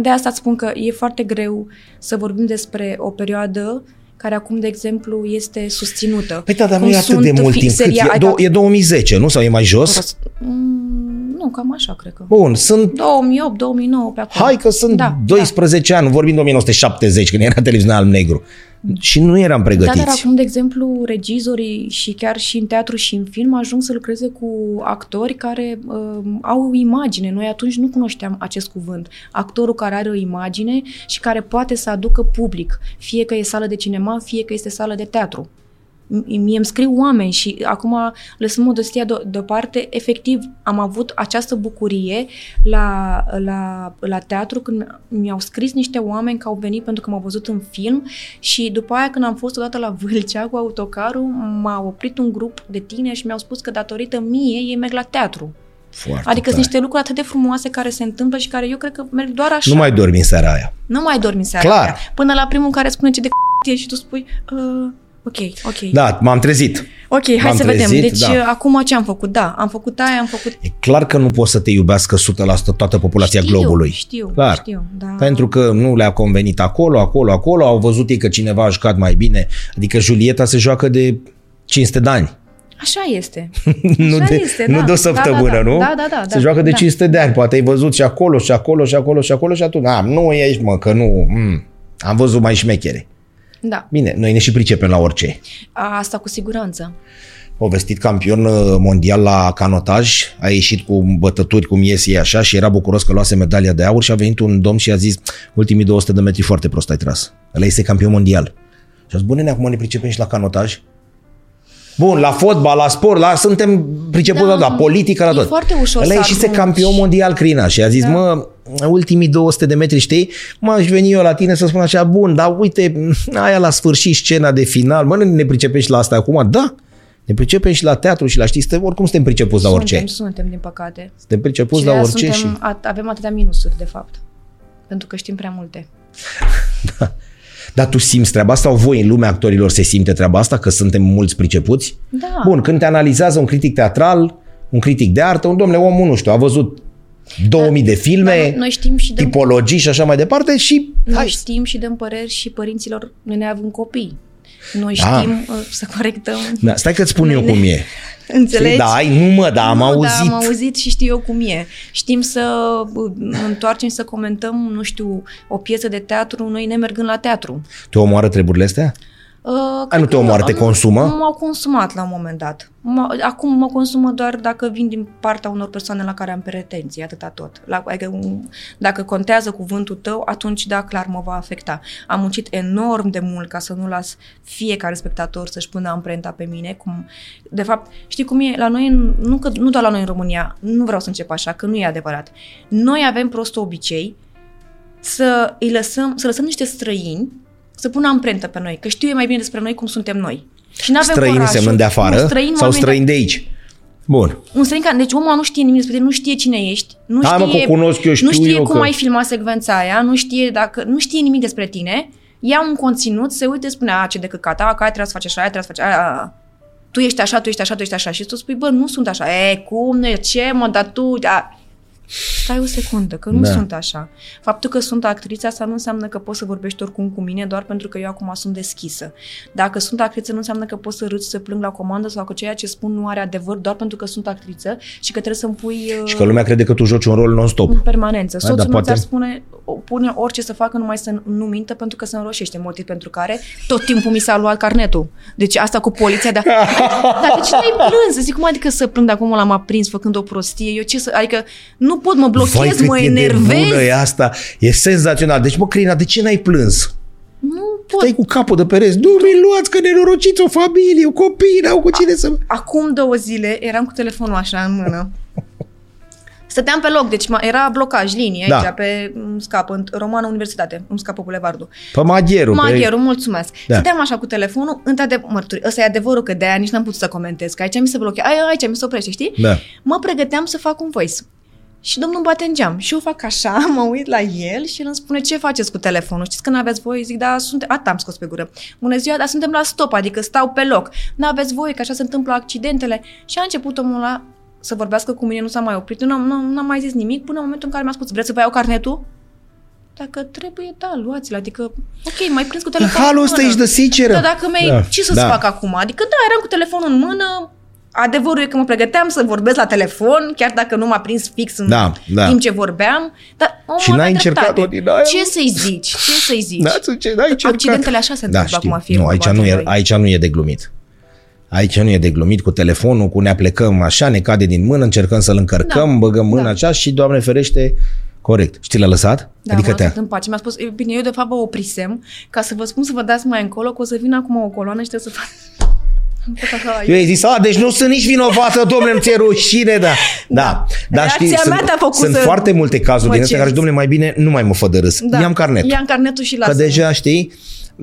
de asta îți spun că e foarte greu să vorbim despre o perioadă care acum, de exemplu, este susținută. Păi da, dar nu Cum e atât de sunt mult fi- timp. Cât? seria- E, adică- do- e 2010, nu? Sau e mai jos? Mm, nu, cam așa, cred că. Bun, sunt 2008, 2009, pe acolo. Hai că sunt Da, 12 ani, vorbim de 1970, când era televiziunea alb-negru. Și nu eram Da, pregătiți. dar acum, de exemplu, regizorii și chiar și în teatru și în film ajung să lucreze cu actori care uh, au o imagine. Noi atunci nu cunoșteam acest cuvânt. Actorul care are o imagine și care poate să aducă public, fie că e sală de cinema, fie că este sală de teatru. M- Mie îmi scriu oameni și acum, lăsând modestia de- deoparte, efectiv am avut această bucurie la, la, la teatru când mi-au scris niște oameni că au venit pentru că m-au văzut în film și după aia când am fost odată la (laughs) Vâlcea cu autocarul, m-a oprit un grup de tineri și mi-au spus că datorită mie ei merg la teatru. Foarte Adică sunt tare. niște lucruri atât de frumoase care se întâmplă și care eu cred că merg doar așa. Nu mai dormi în seara aia. nu mai dormi în seara Clar. aia. Până la primul care spune ce de (laughs) c- e și tu spui uh, ok, ok. Da, m-am trezit. Ok, hai M-am să vedem. trezit, Deci da. acum ce am făcut? Da, am făcut aia, am făcut... E clar că nu poți să te iubească 100% toată populația Știu, globului. știu, clar. știu, da. Pentru că nu le-a convenit acolo, acolo, acolo, au văzut ei că cineva a jucat mai bine. Adică Julieta se joacă de 500 de ani. Așa este. (laughs) nu, Așa de, este, nu da. de o săptămână, da, da, nu? Da, da, da. Se da, joacă de da. 500 de ani. Poate ai văzut și acolo, și acolo, și acolo, și acolo și atunci, a, nu ești, mă, că nu, mm, am văzut mai șmechere. Da, Bine, noi ne și pricepem la orice. A, asta cu siguranță. O vestit campion uh, mondial la canotaj, a ieșit cu bătături cum ies ei așa și era bucuros că luase medalia de aur și a venit un domn și a zis ultimii 200 de metri foarte prost ai tras. Ăla este campion mondial. Și a zis, bune, nene, acum ne pricepem și la canotaj? Bun, la fotbal, la sport, la suntem pricepuți Da, la, la politică, la e tot. foarte ușor Ăla să ieșise arunci. campion mondial Crina și a zis, da. mă, ultimii 200 de metri, știi, m-aș veni eu la tine să spun așa, bun, dar uite, (laughs) aia la sfârșit, scena de final, mă, nu ne pricepem și la asta acum? Da, ne pricepem și la teatru și la știi, suntem, oricum suntem pricepuți la orice. Suntem, suntem, din păcate. Suntem pricepuți Și la de-aia orice suntem, și... a, avem atâtea minusuri, de fapt. Pentru că știm prea multe. (laughs) Dar tu simți treaba asta sau voi în lumea actorilor se simte treaba asta că suntem mulți pricepuți? Da. Bun, când te analizează un critic teatral, un critic de artă, un domnule omul, nu știu, a văzut 2000 de filme, Dar noi știm și dăm, tipologii și așa mai departe și noi hai, știm și dăm păreri și părinților, noi ne avem copii. Noi Da. știm uh, să corectăm. da, stai că-ți spun eu Noi ne- cum e. Înțelegi? Știi, da, ai, nu mă, da, am nu, auzit. Da, am auzit și știu eu cum e. Știm să uh, întoarcem și să comentăm, nu știu, o piesă de teatru, noi ne mergând la teatru. Te omoară treburile astea? Uh, Ai, cred nu te că omoară, te nu- consumă? M-au consumat la un moment dat. M- Acum mă consumă doar dacă vin din partea unor persoane la care am pretenții, atâta tot. La, adică, um, dacă contează cuvântul tău, atunci da, clar mă va afecta. Am muncit enorm de mult ca să nu las fiecare spectator să-și pună amprenta pe mine. Cum, de fapt, știi cum e? La noi, în- nu, că, nu doar la noi în România, nu vreau să încep așa, că nu e adevărat. Noi avem prost obicei să îi lăsăm, să lăsăm niște străini să pună amprentă pe noi, că știu ei mai bine despre noi cum suntem noi. Și n-avem Străini curajul. semnând de afară Nu, străini, sau oameni străini de aici? Bun. un străin care, deci omul ăla nu știe nimic despre tine, nu știe cine ești, nu Hai, mă, știe, că o cunosc eu, știu nu știe eu cum că- ai filmat secvența aia, nu știe, dacă, nu știe nimic despre tine, ia un conținut, se uite, spune, a, ce de căcat, a, că aia trebuie să faci așa, aia trebuie să faci aia, aia. tu ești așa, tu ești așa, tu ești așa și tu spui, bă, nu sunt așa, e, cum, nu, ce, mă, dar tu, a, Stai o secundă, că nu Da. da. sunt așa. Faptul că sunt actriță, asta nu înseamnă că poți să vorbești oricum cu mine, doar pentru că eu acum sunt deschisă. Dacă sunt actriță, nu înseamnă că poți să râzi, să plâng la comandă sau că ceea ce spun nu are adevăr doar pentru că sunt actriță și că trebuie să-mi pui uh, Și că lumea crede că tu joci un rol non-stop. în permanență. Da, Soțul dar meu poate- ți-ar spune, o- pune orice să facă, numai să nu mintă pentru că se înroșește, motiv pentru care tot timpul mi s-a luat carnetul. Deci asta cu poliția, dar, (laughs) dar de ce n-ai plâns? Zic, cum adică să plâng de acum l-am aprins făcând o prostie? Eu ce să, adică nu pot, mă blochez, cât mă e de enervez. bună e asta. E senzațional. Deci, mă, Crina, de ce n-ai plâns? Nu pot. Stai cu capul de pereți. Nu mi luați că nenorociți o familie, o copii, n-au cu cine să... Acum două zile eram cu telefonul așa în mână. Stăteam pe loc, deci ma- era blocaj, linie Da. aici, pe îmi scapă, în Romană Universitate, îmi scapă bulevardul. Pe magherul. Magherul, mulțumesc. Da. Da. Stăteam așa cu telefonul, într-adevăr, mărturi, ăsta e adevărul că de aia nici n-am putut să comentez, că aici mi se blochează, aici, aici mi se oprește, știi? Da. Mă pregăteam să fac un voice. Și domnul bate în geam. Și eu fac așa, (laughs) mă uit la el și el îmi spune ce faceți cu telefonul. Știți că nu aveți voie? Zic, da, sunt... Atât am scos pe gură. Bună ziua, dar suntem la stop, adică stau pe loc. Nu aveți voie, că așa se întâmplă accidentele. Și a început omul ăla să vorbească cu mine, nu s-a mai oprit. Nu, nu, nu am mai zis nimic până în momentul în care mi-a spus, vreți să vă iau carnetul? Dacă trebuie, da, luați-l. Adică, ok, mai prins cu În telefonul halul în ăsta mână. ești de sinceră. Da, dacă mi-ai... Da, Ce să-ți da. fac acum? Adică, da, eram cu telefonul în mână, adevărul e că mă pregăteam să vorbesc la telefon, chiar dacă nu m-a prins fix în Da, da. timp ce vorbeam, dar omul Și n-ai avea încercat-o dreptate. din aia? Ce să-i zici? Ce să-i zici? N-ați ce, n-ai încercat. Accidentele așa se da, întâmplă știu. acum, fie Nu, aici nu, e, aici nu e de glumit. Aici nu e de glumit cu telefonul, cu ne aplecăm așa, ne cade din mână, încercăm să-l încărcăm, Da. băgăm mâna Da. așa și, Doamne ferește, corect. Și ți l-a lăsat? Da, adică m-a te lăsat în pace. Mi-a spus, "E, bine, eu de fapt vă oprisem ca să vă spun să vă dați mai încolo, că o să vină acum o coloană și trebuie să fac... Am fost așa, Eu ai zis, a, deci nu sunt nici vinovată, domnule, nu ți-e rușine, da. Da, da Reacția știi, mea sunt, te-a făcut sunt să foarte multe cazuri mă din astea care, cerți. domnule, mai bine nu mai mă fă de râs. Da. Ia-mi carnetul. Ia-mi carnetul și Că lasă deja, știi,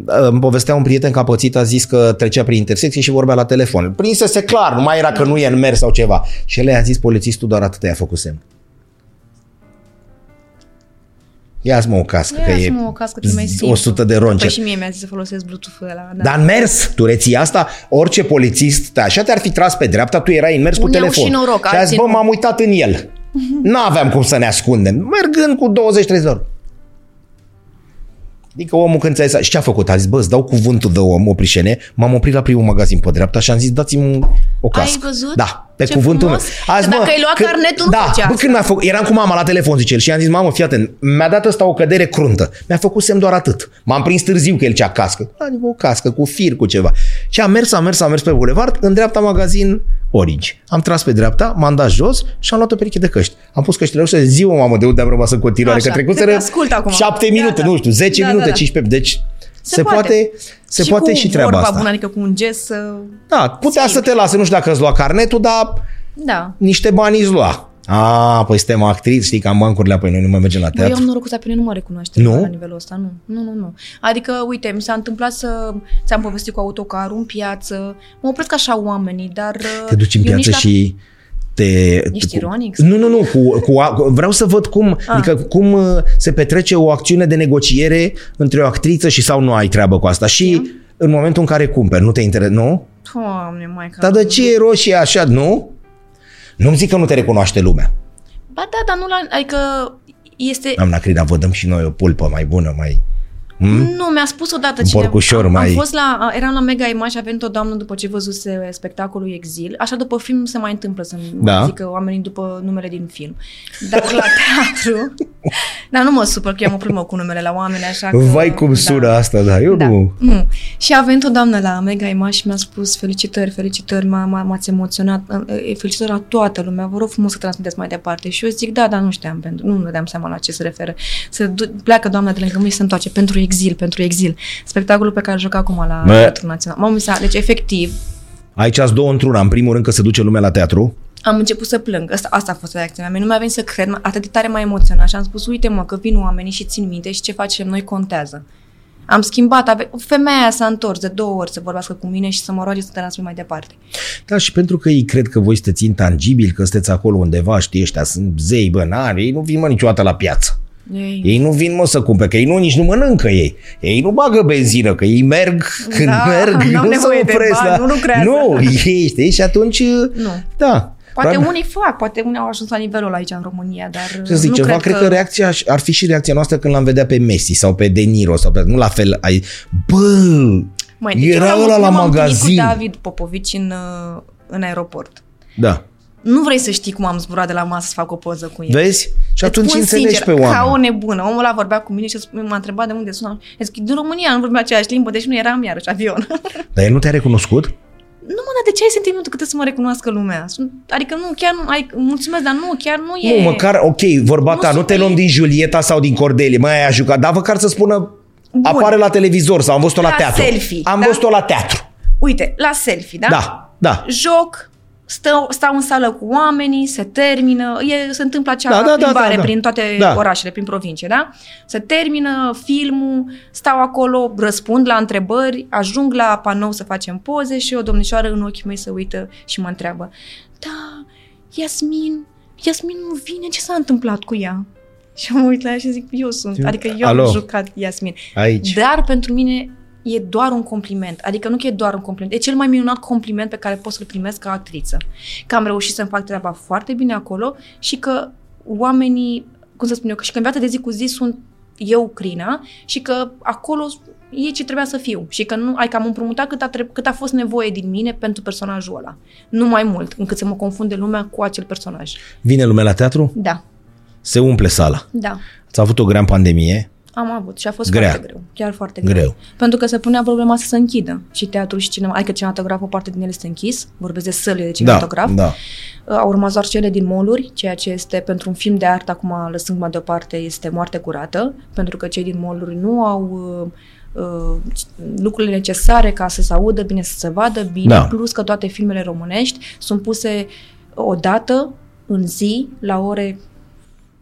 îmi povestea un prieten că a pățit, a zis că trecea prin intersecție și vorbea la telefon. Prinsese clar, nu mai era că nu e în mers sau ceva. Și el i-a zis polițistul doar atât i-a făcut semn. Ia-ți mă o cască, că Ia-ți e mă o cască, că e mai simplu. 100 de ronce. Păi și mie mi-a zis să folosesc Bluetooth-ul ăla. Da. Dar în mers, tu reții asta, orice polițist, așa te-ar fi tras pe dreapta, tu erai în mers cu Unii au telefon. și noroc, și a zis, alții bă, nu. m-am uitat în el. (laughs) N-aveam cum să ne ascundem. Mergând cu 20-30 de ori. Adică omul când ți-a zis, și ce a făcut? A zis, bă, îți dau cuvântul de om, oprișene, m-am oprit la primul magazin pe dreapta și am zis, dați-mi o cască. văzut? Da, pe Ce cuvântul frumos. meu. Că dacă ai luat carnetul, nu da, făcea bă, asta. când mi-a făcut, eram cu mama la telefon, zice el, și am zis, mamă, fii atent, mi-a dat ăsta o cădere cruntă. Mi-a făcut semn doar atât. M-am prins târziu că el cea cască. Adică o cască cu fir, cu ceva. Și am mers, am mers, am mers pe bulevard, în dreapta magazin Origi. Am tras pe dreapta, m-am dat jos și am luat o pereche de căști. Am pus căștile și ziua, mamă, de unde am rămas în continuare, Așa, că trecuseră te ascult acum. 7 Da, minute, da. nu știu, 10 Da, minute, da, da. 15. Deci se, Se poate, poate. se și poate cu și treaba vorba asta. bună, adică cu un gest să... Da, putea să te lase, nu știu dacă îți lua carnetul, dar Da. niște bani îți lua. A, păi suntem actriți, știi, că am bancurile apoi noi nu mai mergem la Bă, eu teatru. am norocul ăsta pe mine nu mă recunoaște Nu? la nivelul ăsta, nu. Nu, nu, nu. Adică, uite, mi s-a întâmplat să ți-am povestit cu autocarul în piață, mă opresc așa oamenii, dar... Te duci în eu nici piață la- și te... Ești cu- ironic? Nu, nu, nu. Cu, cu, a- cu, vreau să văd cum, Ah. adică cum uh, se petrece o acțiune de negociere între o actriță și sau nu ai treabă cu asta. Și în momentul în care cumperi, nu te interesează, nu? Doamne, mai ca... Dar de ce e roșie așa, nu? Nu-mi zic că nu te recunoaște lumea. Ba da, dar nu la... Adică este... Doamna Crina, vă dăm și noi o pulpă mai bună, mai... Hmm? Nu, mi-a spus odată Un cineva. porcușor am, mai- am fost la, a- eram la Mega Image, a venit o doamnă după ce văzuse spectacolul Exil. Așa după film nu se mai întâmplă să Da. da. zică oamenii după numele din film. Dar la (laughs) teatru... dar nu mă supăr că eu am o primă cu numele la oameni, așa că... Vai cum sună asta, da, eu da. nu... nu. Și a venit o doamnă la Mega Image și mi-a spus felicitări, felicitări, m-a, m-a, m-ați emoționat, e, felicitări la toată lumea, vă rog frumos să transmiteți mai departe. Și eu zic, da, dar nu știam, pentru, nu ne dăm seama la ce se referă. Se du- pleacă doamna de lângă mine și se întoarce pentru exil, pentru exil. Spectacolul pe care îl joc acum la Bă. Teatrul Național. M-am uitat, deci efectiv, Aici ați două într-una. În primul rând că se duce lumea la teatru. am început să plâng. Asta, asta a fost reacția mea. Nu mi-a venit să cred, atât de tare m-a emoționat și am spus, uite mă, că vin oamenii și țin minte și ce facem noi contează. Am schimbat, ave- femeia aia s-a întors de două ori să vorbească cu mine și să mă roage să transmit mai departe. Da, și pentru că ei cred că voi sunteți intangibili, că sunteți acolo undeva, știi, ăștia sunt zei, bă, n-are, ei nu vin mă niciodată la piață. Ei, Ei nu vin mă să cumpere, că ei nu nici nu mănâncă ei. Ei nu bagă benzină, că ei merg când Da, (laughs) merg, n-au nu nevoie se de opresc. bani, la- nu lucrează. Nu, ei, știi, și atunci, Nu. da. Poate Doar- unii fac, poate unii au ajuns la nivelul ăla aici în România, dar Ce să zic, nu ceva, cred, cred că... că reacția aș- ar fi și reacția noastră când l-am vedea pe Messi sau pe De Niro sau pe... Nu la fel, ai... Bă, Măi, deci era eu m-am- ăla la eu m-am întâlnit magazin. cu David Popovici în, uh, în aeroport. Da. Nu vrei să știi cum am zburat de la masă să fac o poză cu el. Vezi? Și Îți atunci spun înțelegi sincer, pe oameni. Ca o nebună. Omul ăla vorbea cu mine și m-a întrebat de unde sunam. Eu zic, din România, nu vorbea aceeași limbă, deci nu eram iarăși avion. (laughs) Dar el nu te-a recunoscut? nu mă, dar de ce ai sentimentul că trebuie să mă recunoască lumea? Sunt- Adică nu, chiar nu, ai, mulțumesc, dar nu, chiar nu e... Nu, măcar, ok, vorba Nu ta, nu sunt te luăm ei. din Julieta sau din Cordelie, mai ai jucat, dar măcar să spună, Bun. apare la televizor sau am văzut-o la, La teatru. selfie, am da? văzut-o la teatru. Uite, la selfie, da? Da, da. Joc, stau, stau în sală cu oamenii, se termină, e, se întâmplă acea Da, da, da, plimbare da, da. prin toate Da. orașele, prin provincie, da? Se termină filmul, stau acolo, răspund la întrebări, ajung la panou să facem poze și o domnișoară în ochii mei se uită și mă întreabă, da, Iasmin, Iasmin nu vine, ce s-a întâmplat cu ea? Și mă uit la ea și zic, eu sunt, adică eu Alo. am jucat Iasmin. Aici. Dar pentru mine e doar un compliment. Adică nu că e doar un compliment. E cel mai minunat compliment pe care pot să-l primesc ca actriță. Că am reușit să-mi fac treaba foarte bine acolo și că oamenii, cum să spun eu, că și că în viața de zi cu zi sunt eu, Crina, și că acolo e ce trebuia să fiu. Și că nu, ai că am împrumutat cât a, treb- cât a fost nevoie din mine pentru personajul ăla. Nu mai mult, încât să mă confunde lumea cu acel personaj. Vine lumea la teatru, Da, se umple sala. da. Ați avut o grea în pandemie, Am avut și a fost Grea. foarte greu. Chiar foarte greu. greu. Pentru că se punea problema să se închidă și teatru și cinema. Adică cinematograful, o parte din el este închis. Vorbesc de sălile de Da, cinematograf. da. Au urmat doar cele din moluri, ceea ce este pentru un film de artă, acum lăsând mai deoparte, este moarte curată, pentru că cei din moluri nu au uh, uh, lucrurile necesare ca să se audă bine, să se vadă bine, Da. plus că toate filmele românești sunt puse o dată în zi, la ore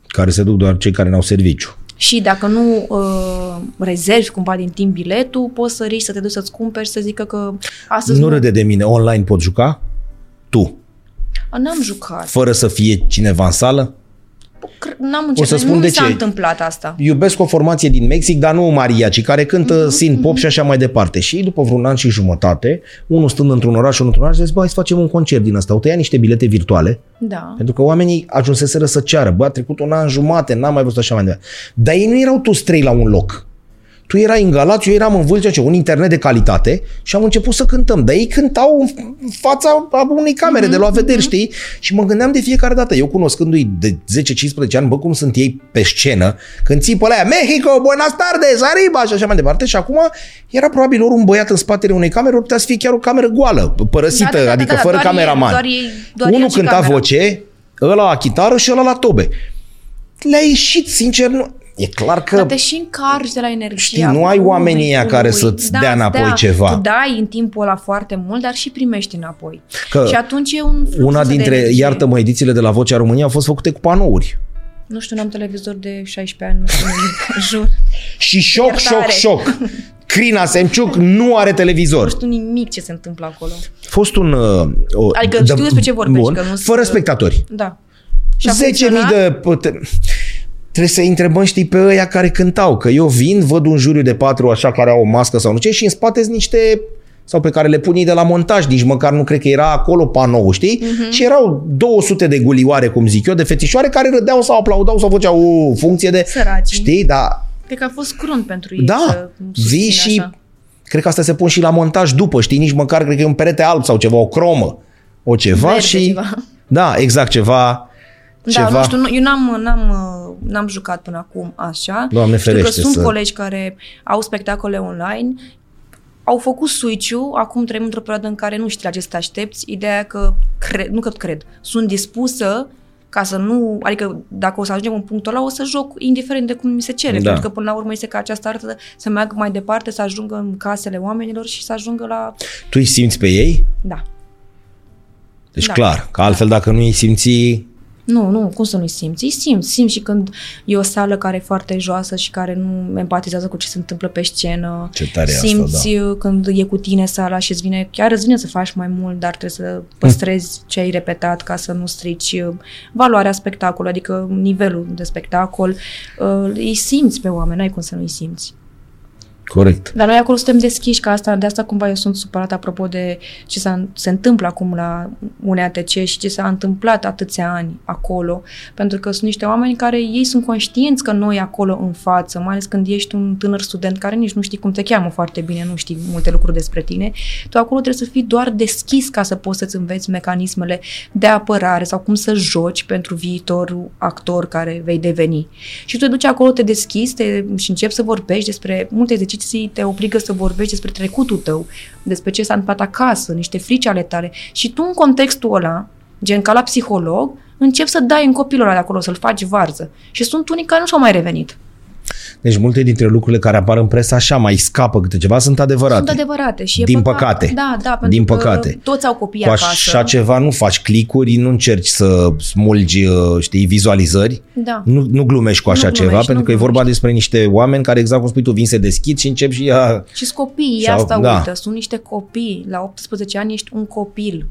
Care se duc doar cei care n-au serviciu. Și dacă nu uh, rezervi cumva din timp biletul, poți să riști să te duci să-ți cumperi și să zică că astăzi Nu râde de mine, online poți juca? Tu, A, N-am jucat. fără să fie cineva în sală? Cr- n-am O început, să spun nu de mi s-a ce. întâmplat asta. Iubesc o formație din Mexic, dar nu mariaci, care cântă Mhm, synth pop și așa mai departe. Și după vreun an și jumătate, unul stând într-un oraș și unul într-un oraș, zice, bă, hai să facem un concert din asta. Au tăiat niște bilete virtuale, Da. pentru că oamenii ajunseseră să ceară. Bă, a trecut un an jumate, n-am mai văzut așa mai departe. Dar ei nu erau toți trei la un loc. Tu erai în Galați, eu eram în Vâlcea, ce, un internet de calitate și am început să cântăm. Dar ei cântau în fața a unei camere de luat vederi, știi? Și mă gândeam de fiecare dată, eu cunoscându-i de 10-15 ani, bă, cum sunt ei pe scenă, când țipă la aia, Mexico, buenas tardes, arriba și așa mai departe. Și acum era probabil ori un băiat în spatele unei camere, ori putea să fie chiar o cameră goală, părăsită, Da, da, da, adică da, da, fără doar cameraman. ei- doar ei- doar Unul ea și cânta camera. voce, ăla la chitară și ăla la tobe. Le-a ieșit, sincer, nu... E clar că Dar te și încarci de la energie. Știi, nu ai oamenii ăia care să-ți dea înapoi ceva. Tu dai în timpul ăla foarte mult, dar și primești înapoi. Că și atunci e un flux una de dintre, energie. iartă-mă, edițiile de la Vocea României au fost făcute cu panouri. Nu știu, n-am televizor de 16 ani, nu știu nimic, (laughs) jur. Și șoc, șoc, Iertare. șoc. Crina Semciuc nu are Nu televizor. știu nimic ce se întâmplă acolo. A fost un... Uh, o, Adică știu despre ce vorbești, Bun, că nu fără sunt- spectatori. Da. Și a 10.000 funcționat? de... pute- Trebuie să întrebăm, știi, pe ăia care cântau. Că eu vin, văd un juriu de patru așa care au o mască sau nu ce și în spate sunt niște sau pe care le pun ei de la montaj, nici măcar nu cred că era acolo panou, știi? Mhm. Uh-huh. Și erau 200 de gulioare, cum zic eu, de fetișoare care râdeau sau aplaudau sau făceau o funcție de... Săraci. Știi? Da, Cred că a fost crunt pentru ei da. să susțină Vii și așa. cred că asta se pun și la montaj după, știi? Nici măcar cred că e un perete alb sau ceva, o cromă. O ceva Verde și... ceva. Da, exact, ceva... Da, ceva... nu știu, nu- eu n-am, n-am, uh, n-am jucat până acum așa. Doamne știu că ferește sunt să- colegi care au spectacole online, au făcut switch-ul, acum trăim într-o perioadă în care nu știi la ce să te aștepți, ideea că, cred, nu că cred, sunt dispusă ca să nu, adică dacă o să ajungem în punctul ăla, o să joc indiferent de cum mi se cere, Da. pentru că până la urmă este ca această artă să meargă mai departe, să ajungă în casele oamenilor și să ajungă la... Tu îi simți pe ei? Da. Deci Da. clar, că altfel dacă nu îi simți... Nu, nu, cum să nu-i simți? Îi simți. Simți și când e o sală care e foarte joasă și care nu empatizează cu ce se întâmplă pe scenă. Ce tare e asta, simți da. când e cu tine sala și îți vine, chiar îți vine să faci mai mult, dar trebuie să păstrezi ce ai repetat ca să nu strici uh, valoarea spectacolului, adică nivelul de spectacol. Uh, Îi simți pe oameni, n-ai cum să nu-i simți. Corect. Dar noi acolo suntem deschiși ca asta, de asta cumva eu sunt supărat apropo de ce s-a, se întâmplă acum la UNEATC și ce s-a întâmplat atâția ani acolo, pentru că sunt niște oameni care ei sunt conștienți că noi acolo în față, mai ales când ești un tânăr student care nici nu știi cum te cheamă foarte bine, nu știi multe lucruri despre tine, tu acolo trebuie să fii doar deschis ca să poți să-ți înveți mecanismele de apărare sau cum să joci pentru viitorul actor care vei deveni. Și tu te duci acolo, te deschizi te, și începi să vorbești despre multe exerciții, te obligă să vorbești despre trecutul tău, despre ce s-a întâmplat acasă, niște frici ale tale. Și tu în contextul ăla, gen ca la psiholog, începi să dai în copilul ăla de acolo, să-l faci varză. Și sunt unii care nu și-au mai revenit. Deci multe dintre lucrurile care apar în presă așa mai scapă câte ceva sunt adevărate. Sunt adevărate și e Din păcat. păcate. Da, da, pentru Din că păcate. toți au copii Cu acasă. așa ceva nu faci clicuri, nu încerci să smulgi, uh, știi, vizualizări. Da. Nu, nu glumești cu așa Nu ceva, glumești, pentru nu că e vorba glumești. despre niște oameni care, exact cum spui tu, vin să deschid și încep și ea... Și copiii, Și au- asta da. uită, sunt niște copii. La 18 ani ești un copil.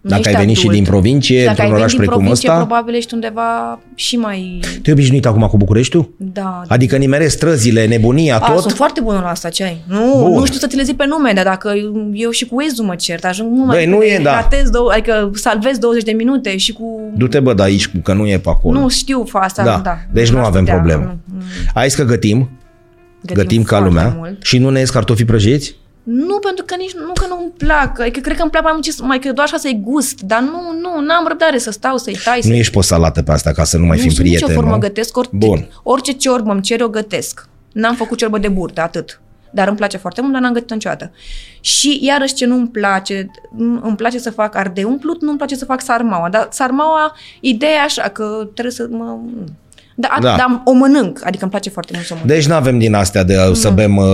Nu Dacă ai ești venit și adult. din provincie, Dacă într-un ai oraș venit din precum provincie, ăsta, probabil ești undeva și mai... te-ai obișnuit acum cu Bucureștiul? Da. Adică nimerezi străzile, nebunia, A, tot? sunt foarte bună la asta, ce ai? Nu, Bun. nu știu să ți le zic pe nume, dar dacă eu și cu Waze nu mă cert, ajung mult mai Băi, nu repede, e, da. ratez două, adică salvez 20 de minute și cu... Du-te bă de aici, că nu e pe acolo. Nu știu fa asta, Da. da. Deci nu aș avem putea, problemă. Nu, nu. Ai zis că gătim, gătim, gătim ca foarte lumea Mult. și nu ne ies cartofii prăjiți? Nu, pentru că nici nu că nu-mi plac. Adică cred că îmi plac mai mult ce, mai că doar așa să-i gust, dar nu, nu, n-am răbdare să stau, să-i tai, Nu să ești pe o salată pe asta ca să nu mai nu fim sunt nicio prieteni, formă, nu? gătesc orice, Bun. orice ciorbă îmi cere, o gătesc. N-am făcut ciorbă de burtă, atât. Dar îmi place foarte mult, dar n-am gătit niciodată. Și iarăși ce nu-mi place, nu- îmi place să fac ardei umplut, nu-mi place să fac sarmaua. Dar sarmaua, ideea e așa, că trebuie să mă... Da, Da. da. dar o mănânc, adică îmi place foarte mult să o mănânc. Deci nu avem din astea de uh, să bem uh,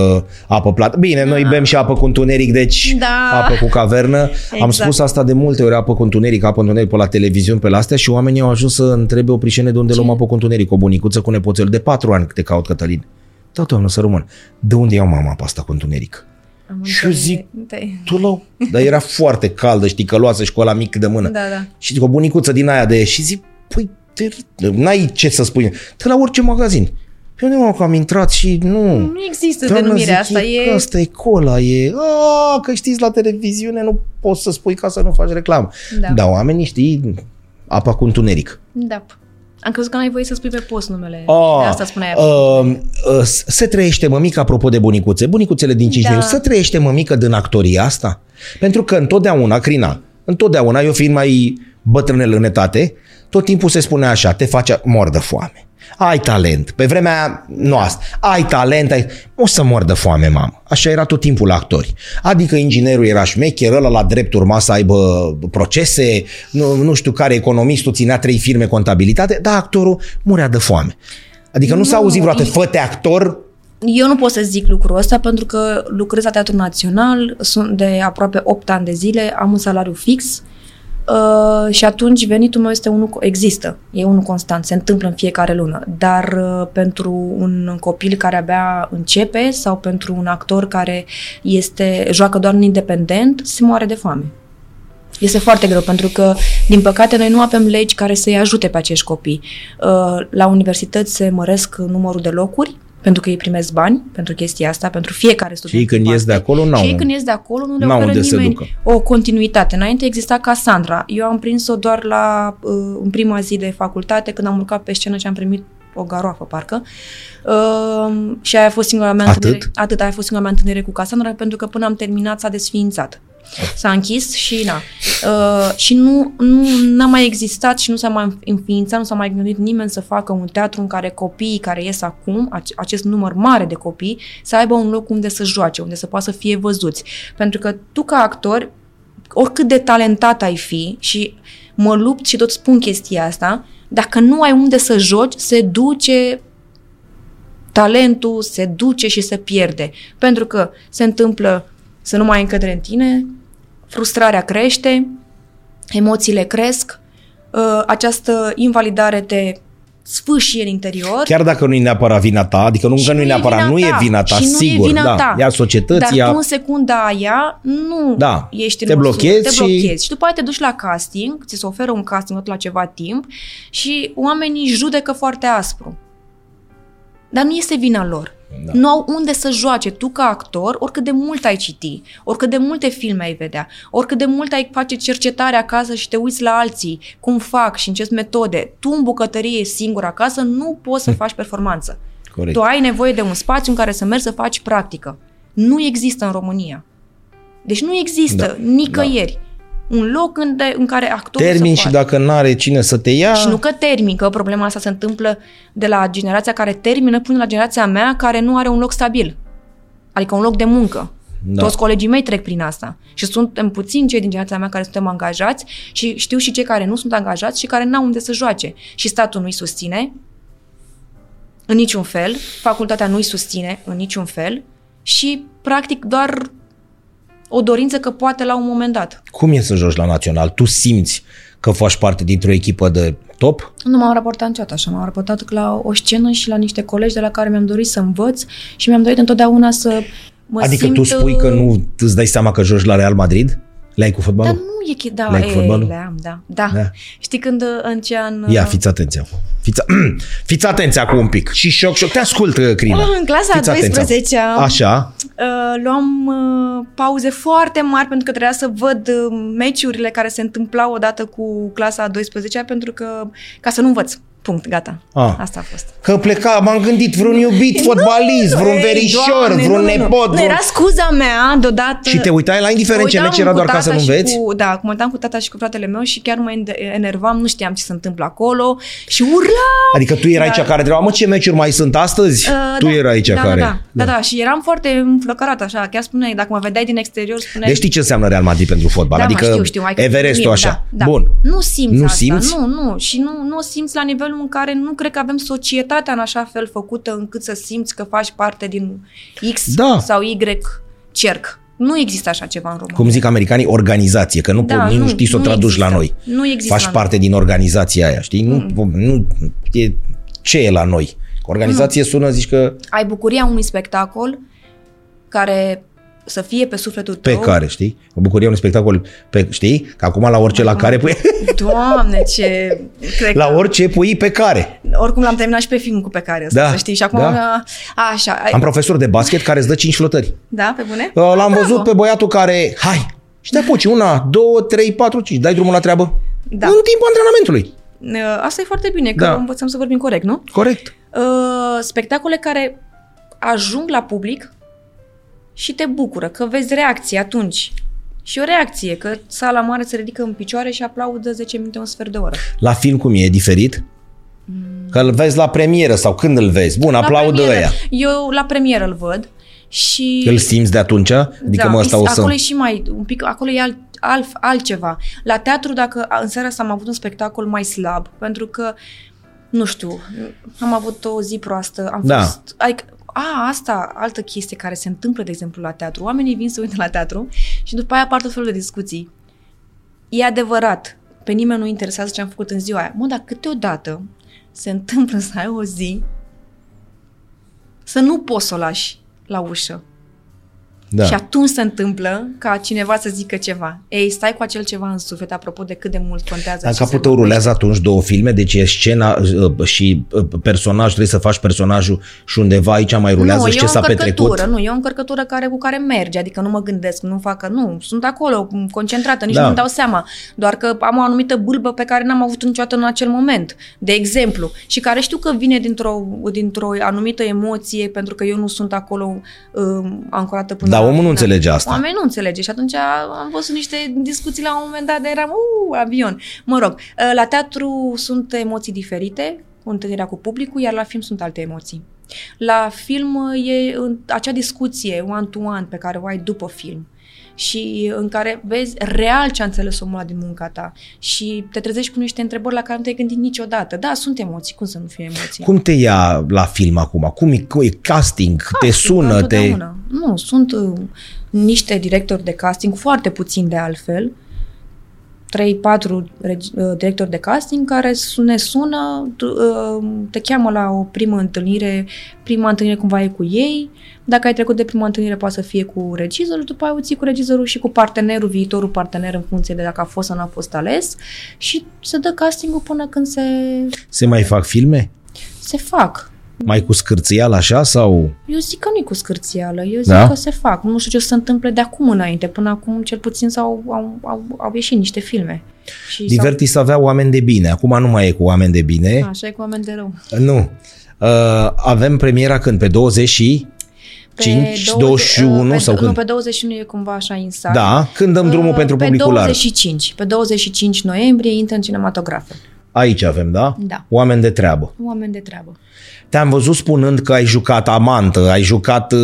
apă plată. Bine, noi bem și apă cu întuneric, deci Da. apă cu cavernă. Am Exact. spus asta de multe ori, apă cu întuneric, apă cu întuneric pe la televiziune, pe la astea și oamenii au ajuns să întrebe o prișene de unde luăm apă cu întuneric. O bunicuță cu nepoțel de patru ani te caut, Cătălin. Da, doamnă, să rămân. De unde iau mama apa asta cu întuneric? Am Și eu zic, întâlnit- tu la... Dar era foarte caldă, știi, căloasă și cu ăla mic de mână. Da, da. Și zic, o bunicuță din aia de... Și zic, păi, te, n-ai ce să spui. Te la orice magazin. Pe unde mă, că am intrat și nu... Nu există Doamnă, denumirea zic, asta. e, E... Asta e cola, e... A, că știți la televiziune nu poți să spui ca să nu faci reclamă. Da. Dar oamenii știi apa cu întuneric. Da. Am crezut că n-ai voie să spui pe post numele. Ah, de asta spuneai. uh, uh, se trăiește mămică, apropo de bunicuțe, bunicuțele din Cisneniu, Da. se trăiește mămică din actoria asta? Pentru că întotdeauna, Crina, întotdeauna, eu fiind mai bătrânel în etate, tot timpul se spune așa, te face mor de foame. Ai talent. Pe vremea noastră, ai talent, ai... o să mor de foame, mamă. Așa era tot timpul la actori. Adică inginerul era șmecher, ăla la drept urma să aibă procese, nu, nu știu care economistul ținea trei firme contabilitate, dar actorul murea de foame. Adică nu, s-a Nu, auzit vreodată, fă-te actor, Eu nu pot să zic lucrul ăsta pentru că lucrez la Teatrul Național, sunt de aproape 8 ani de zile, am un salariu fix uh, și atunci venitul meu este unul, există, e unul constant, se întâmplă în fiecare lună, dar uh, pentru un copil care abia începe sau pentru un actor care este joacă doar în independent, se moare de foame. Este foarte greu pentru că, din păcate, noi nu avem legi care să-i ajute pe acești copii. Uh, La universități se măresc numărul de locuri pentru că ei primesc bani pentru chestia asta, pentru fiecare student. Și ei când în ies de parte. acolo, n-au- Și ei când ies de acolo nu le n-au oferă unde să nimeni ducă. o continuitate. Înainte exista Cassandra. Eu am prins-o doar la, uh, în prima zi de facultate, când am urcat pe scenă și am primit o garoafă, parcă. Uh, și aia a fost singura mea Atât? întâlnire. Atât, aia a fost singura mea întâlnire cu Cassandra, pentru că până am terminat s-a desființat. S-a închis și na. Uh, și nu, nu n-a mai existat și nu s-a mai înființat, nu s-a mai gândit nimeni să facă un teatru în care copiii care ies acum, ace- acest număr mare de copii, să aibă un loc unde să joace, unde să poată să fie văzuți. Pentru că tu ca actor, oricât de talentat ai fi și mă lupt și tot spun chestia asta, dacă nu ai unde să joci, se duce talentul, se duce și se pierde. Pentru că se întâmplă să nu mai ai încredere în tine, frustrarea crește, emoțiile cresc, uh, această invalidare te sfâșie în interior. chiar dacă nu e neapărat vina ta, adică nu, Și că nu e neapărat, nu e vina ta, și nu sigur, e vina da, ta. e a societății, Dar a... tu în secunda aia nu Da, ești te în măsură, blochezi te și- blochezi. Și după aia te duci la casting, ți se oferă un casting tot la ceva timp și oamenii judecă foarte aspru. Dar nu este vina lor. Da. Nu au unde să joace. Tu ca actor, oricât de mult ai citi, oricât de multe filme ai vedea, oricât de mult ai face cercetare acasă și te uiți la alții, cum fac și în ce metode, tu în bucătărie singur acasă nu poți să (laughs) faci performanță. Corect. Tu ai nevoie de un spațiu în care să mergi să faci practică. Nu există în România. Deci nu există Da. nicăieri un loc în, de, în care actorul Termin să și poată. dacă n-are cine să te ia... Și nu că termin, că problema asta se întâmplă de la generația care termină până la generația mea care nu are un loc stabil. Adică un loc de muncă. Da. Da. Toți colegii mei trec prin asta. Și suntem puțini cei din generația mea care suntem angajați și știu și cei care nu sunt angajați și care n-au unde să joace. Și statul nu-i susține în niciun fel, facultatea nu-i susține în niciun fel și practic doar o dorință că poate la un moment dat. Cum e să joci la național? Tu simți că faci parte dintr-o echipă de top? Nu m-am raportat niciodată așa, m-am raportat la o scenă și la niște colegi de la care mi-am dorit să învăț și mi-am dorit întotdeauna să mă adică simt... tu spui că nu îți dai seama că joci la Real Madrid? Le-ai cu Dar fotbalul? nu e chi- da, Le-ai cu e, fotbalul? le am, da, da. Da. Știi când uh, în ce an... Ia, fiți atenți acum. Fiți, (clears throat) fiți atenți acum un pic. Și șoc, șoc. Te ascult, Crina. În clasa Fiți a atenți acum. 12-a Așa. uh, luam uh, pauze foarte mari pentru că trebuia să văd uh, meciurile care se întâmplau odată cu clasa a 12-a pentru că ca să nu învăț. Punct, gata. Ah. Asta a fost. Că pleca, m-am gândit vreun iubit fotbalist, vreun Ei, verișor, Doamne, vreun nu, nu, nu. nepot. Nu, vreun... era scuza mea deodată. Și te uitai la indiferent ce Mă meci uitam era cu doar ca tata să nu și înveți? Cu, da, mă uitam cu tata și cu fratele meu și chiar mă ende- enervam, nu știam ce se întâmplă acolo și urlau. Adică tu erai Da. cea care întreba, mă, ce meciuri mai sunt astăzi? Uh, tu da, erai cea da, care... Da, da, da, da, și eram foarte înflăcărată așa, chiar spuneai, dacă mă vedeai din exterior, spuneai... Deci știi ce înseamnă Real Madrid pentru fotbal? da, adică mă, știu, știu, hai că Everestul mie, așa. Da, da. Bun. Nu simți Nu asta, simți? nu, nu, și nu, nu o simți la nivelul în care nu cred că avem societatea în așa fel făcută încât să simți că faci parte din X Da. sau Y cerc. Nu există așa ceva în România. Cum zic americanii, organizație, că nu, Da, da, nici nu nu, știi să o nu traduci există. la noi. Nu există Faci la noi. parte din organizația aia, știi? Nu, nu e, ce e la noi? Organizație sună, zici că ai bucuria unui spectacol care să fie pe sufletul Pe tău. care, știi? O bucurie un spectacol, pe, știi? Că acum la orice la care pui... Doamne, ce... (laughs) Cred la că, orice pui pe care. oricum l-am terminat și pe film cu pe care ăsta, Da, să știi. Și acum, da. așa. ai- Am profesor de basket care îți dă 5 flotări. Da, pe bune? Uh, L-am Bravo. văzut pe băiatul care, hai, și te apuci, una, două, trei, patru, cinci, dai drumul la treabă. Da. În timpul antrenamentului. Uh, Asta e foarte bine, că Da. învățăm să vorbim corect, nu? Corect. Uh, spectacole care ajung la public și te bucură, că vezi reacție atunci. Și o reacție, că sala mare se ridică în picioare și aplaudă 10 minute, un sfert de oră. La film cum e, e diferit? Că îl vezi la premieră sau când îl vezi? Bun, La aplaudă premieră. ăia. Eu la premieră îl văd și... Îl simți de atunci? Adică da, mă, ăsta e- o să... acolo e și mai, un pic, acolo e alt, alt, altceva. La teatru, dacă a- în seara asta am avut un spectacol mai slab, pentru că, nu știu, am avut o zi proastă, am Da. fost... Adică, a, asta, altă chestie care se întâmplă, de exemplu, la teatru. Oamenii vin să uite la teatru și după aia apar tot felul de discuții. E adevărat, pe nimeni nu interesează ce am făcut în ziua aia. Mă, dar câteodată se întâmplă să ai o zi să nu poți să o lași la ușă. Da. Și atunci se întâmplă ca cineva să zică ceva. Ei, stai cu acel ceva în suflet, apropo de cât de mult contează În ce capul se tău vorbește. rulează atunci două filme, deci e scena uh, și uh, personaj, trebuie să faci personajul și undeva aici mai rulează nu, și e ce o s-a încărcătură, petrecut. nu, e o încărcătură care, cu care merge, adică nu mă gândesc, nu fac, nu, sunt acolo, concentrată, nici Da. nu-mi dau seama, doar că am o anumită bâlbă pe care n-am avut niciodată în acel moment, de exemplu, și care știu că vine dintr-o, dintr-o anumită emoție, pentru că eu nu sunt acolo um, ancorată până Dar la omul nu final. înțelege asta. Oamenii nu înțelege și atunci am văzut niște discuții la un moment dat de eram, uh, avion. Mă rog, la teatru sunt emoții diferite, cu întâlnirea cu publicul, iar la film sunt alte emoții. La film e în- acea discuție one-to-one pe care o ai după film și în care vezi real ce a înțeles omul ăla din munca ta și te trezești cu niște întrebări la care nu te-ai gândit niciodată. Da, sunt emoții, cum să nu fie emoții? Cum te ia la film acum? Cum e, cum e casting? te sună? Te... Întotdeauna. Nu, sunt uh, niște directori de casting, foarte puțini de altfel, 3-4 regi- uh, directori de casting care su- ne sună, tu- uh, te cheamă la o primă întâlnire, prima întâlnire cumva e cu ei, dacă ai trecut de prima întâlnire poate să fie cu regizorul, după aia o ții cu regizorul și cu partenerul, viitorul partener în funcție de dacă a fost sau nu a fost ales și se dă castingul până când se, Se mai fac filme? se fac. Mai cu scârțial așa sau... Eu zic că nu e cu scârțială, eu zic Da? că se fac. Nu știu ce o să se întâmple de acum înainte. Până acum, cel puțin, s-au, au, au, au ieșit niște filme. Și Divertis avea oameni de bine. Acum nu mai e cu oameni de bine. s-au, așa e cu oameni de rău. Nu. Uh, avem premiera când? Pe 20 și... 5, 21 pe, sau Nu, când? pe 21 e cumva așa insat. Da, când dăm drumul Uh, pentru pe publicular. 25. Pe 25 noiembrie intră în cinematografe. Aici avem, da? Da. Oameni de treabă. Oameni de treabă. Te-am văzut spunând că ai jucat amantă, ai jucat uh,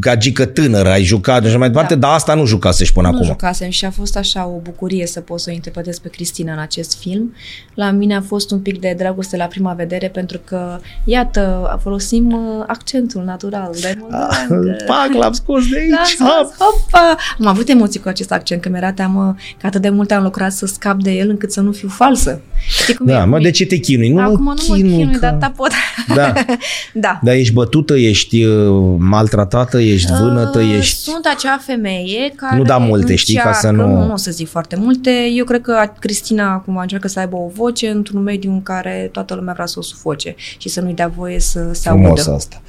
gagică tânără, ai jucat și așa mai departe, Da. dar asta nu jucasești până Nu acum. jucasem și a fost așa o bucurie să pot să o interpretez pe Cristina în acest film. La mine a fost un pic de dragoste la prima vedere pentru că, iată, folosim uh, accentul natural de moldoveancă. (laughs) Pac, l-am scos de Da, aici. scos, hopa! Am avut emoții cu acest accent, că mi-era teamă că atât de mult am lucrat să scap de el încât să nu fiu falsă. Știi cum Da, e? mă, de ce te chinui? Nu Acum mă nu mă chinui, că... dar ta pot. Da. (laughs) (laughs) da. Dar ești bătută, ești uh, maltratată, ești vânătă, Uh, ești... Sunt acea femeie care Nu da multe, știi, ca să încearcă- nu- Nu, nu o să zic foarte multe. Eu cred că Cristina acum încearcă să aibă o voce într-un mediu în care toată lumea vrea să o sufoce și să nu-i dea voie să se Frumos audă. asta.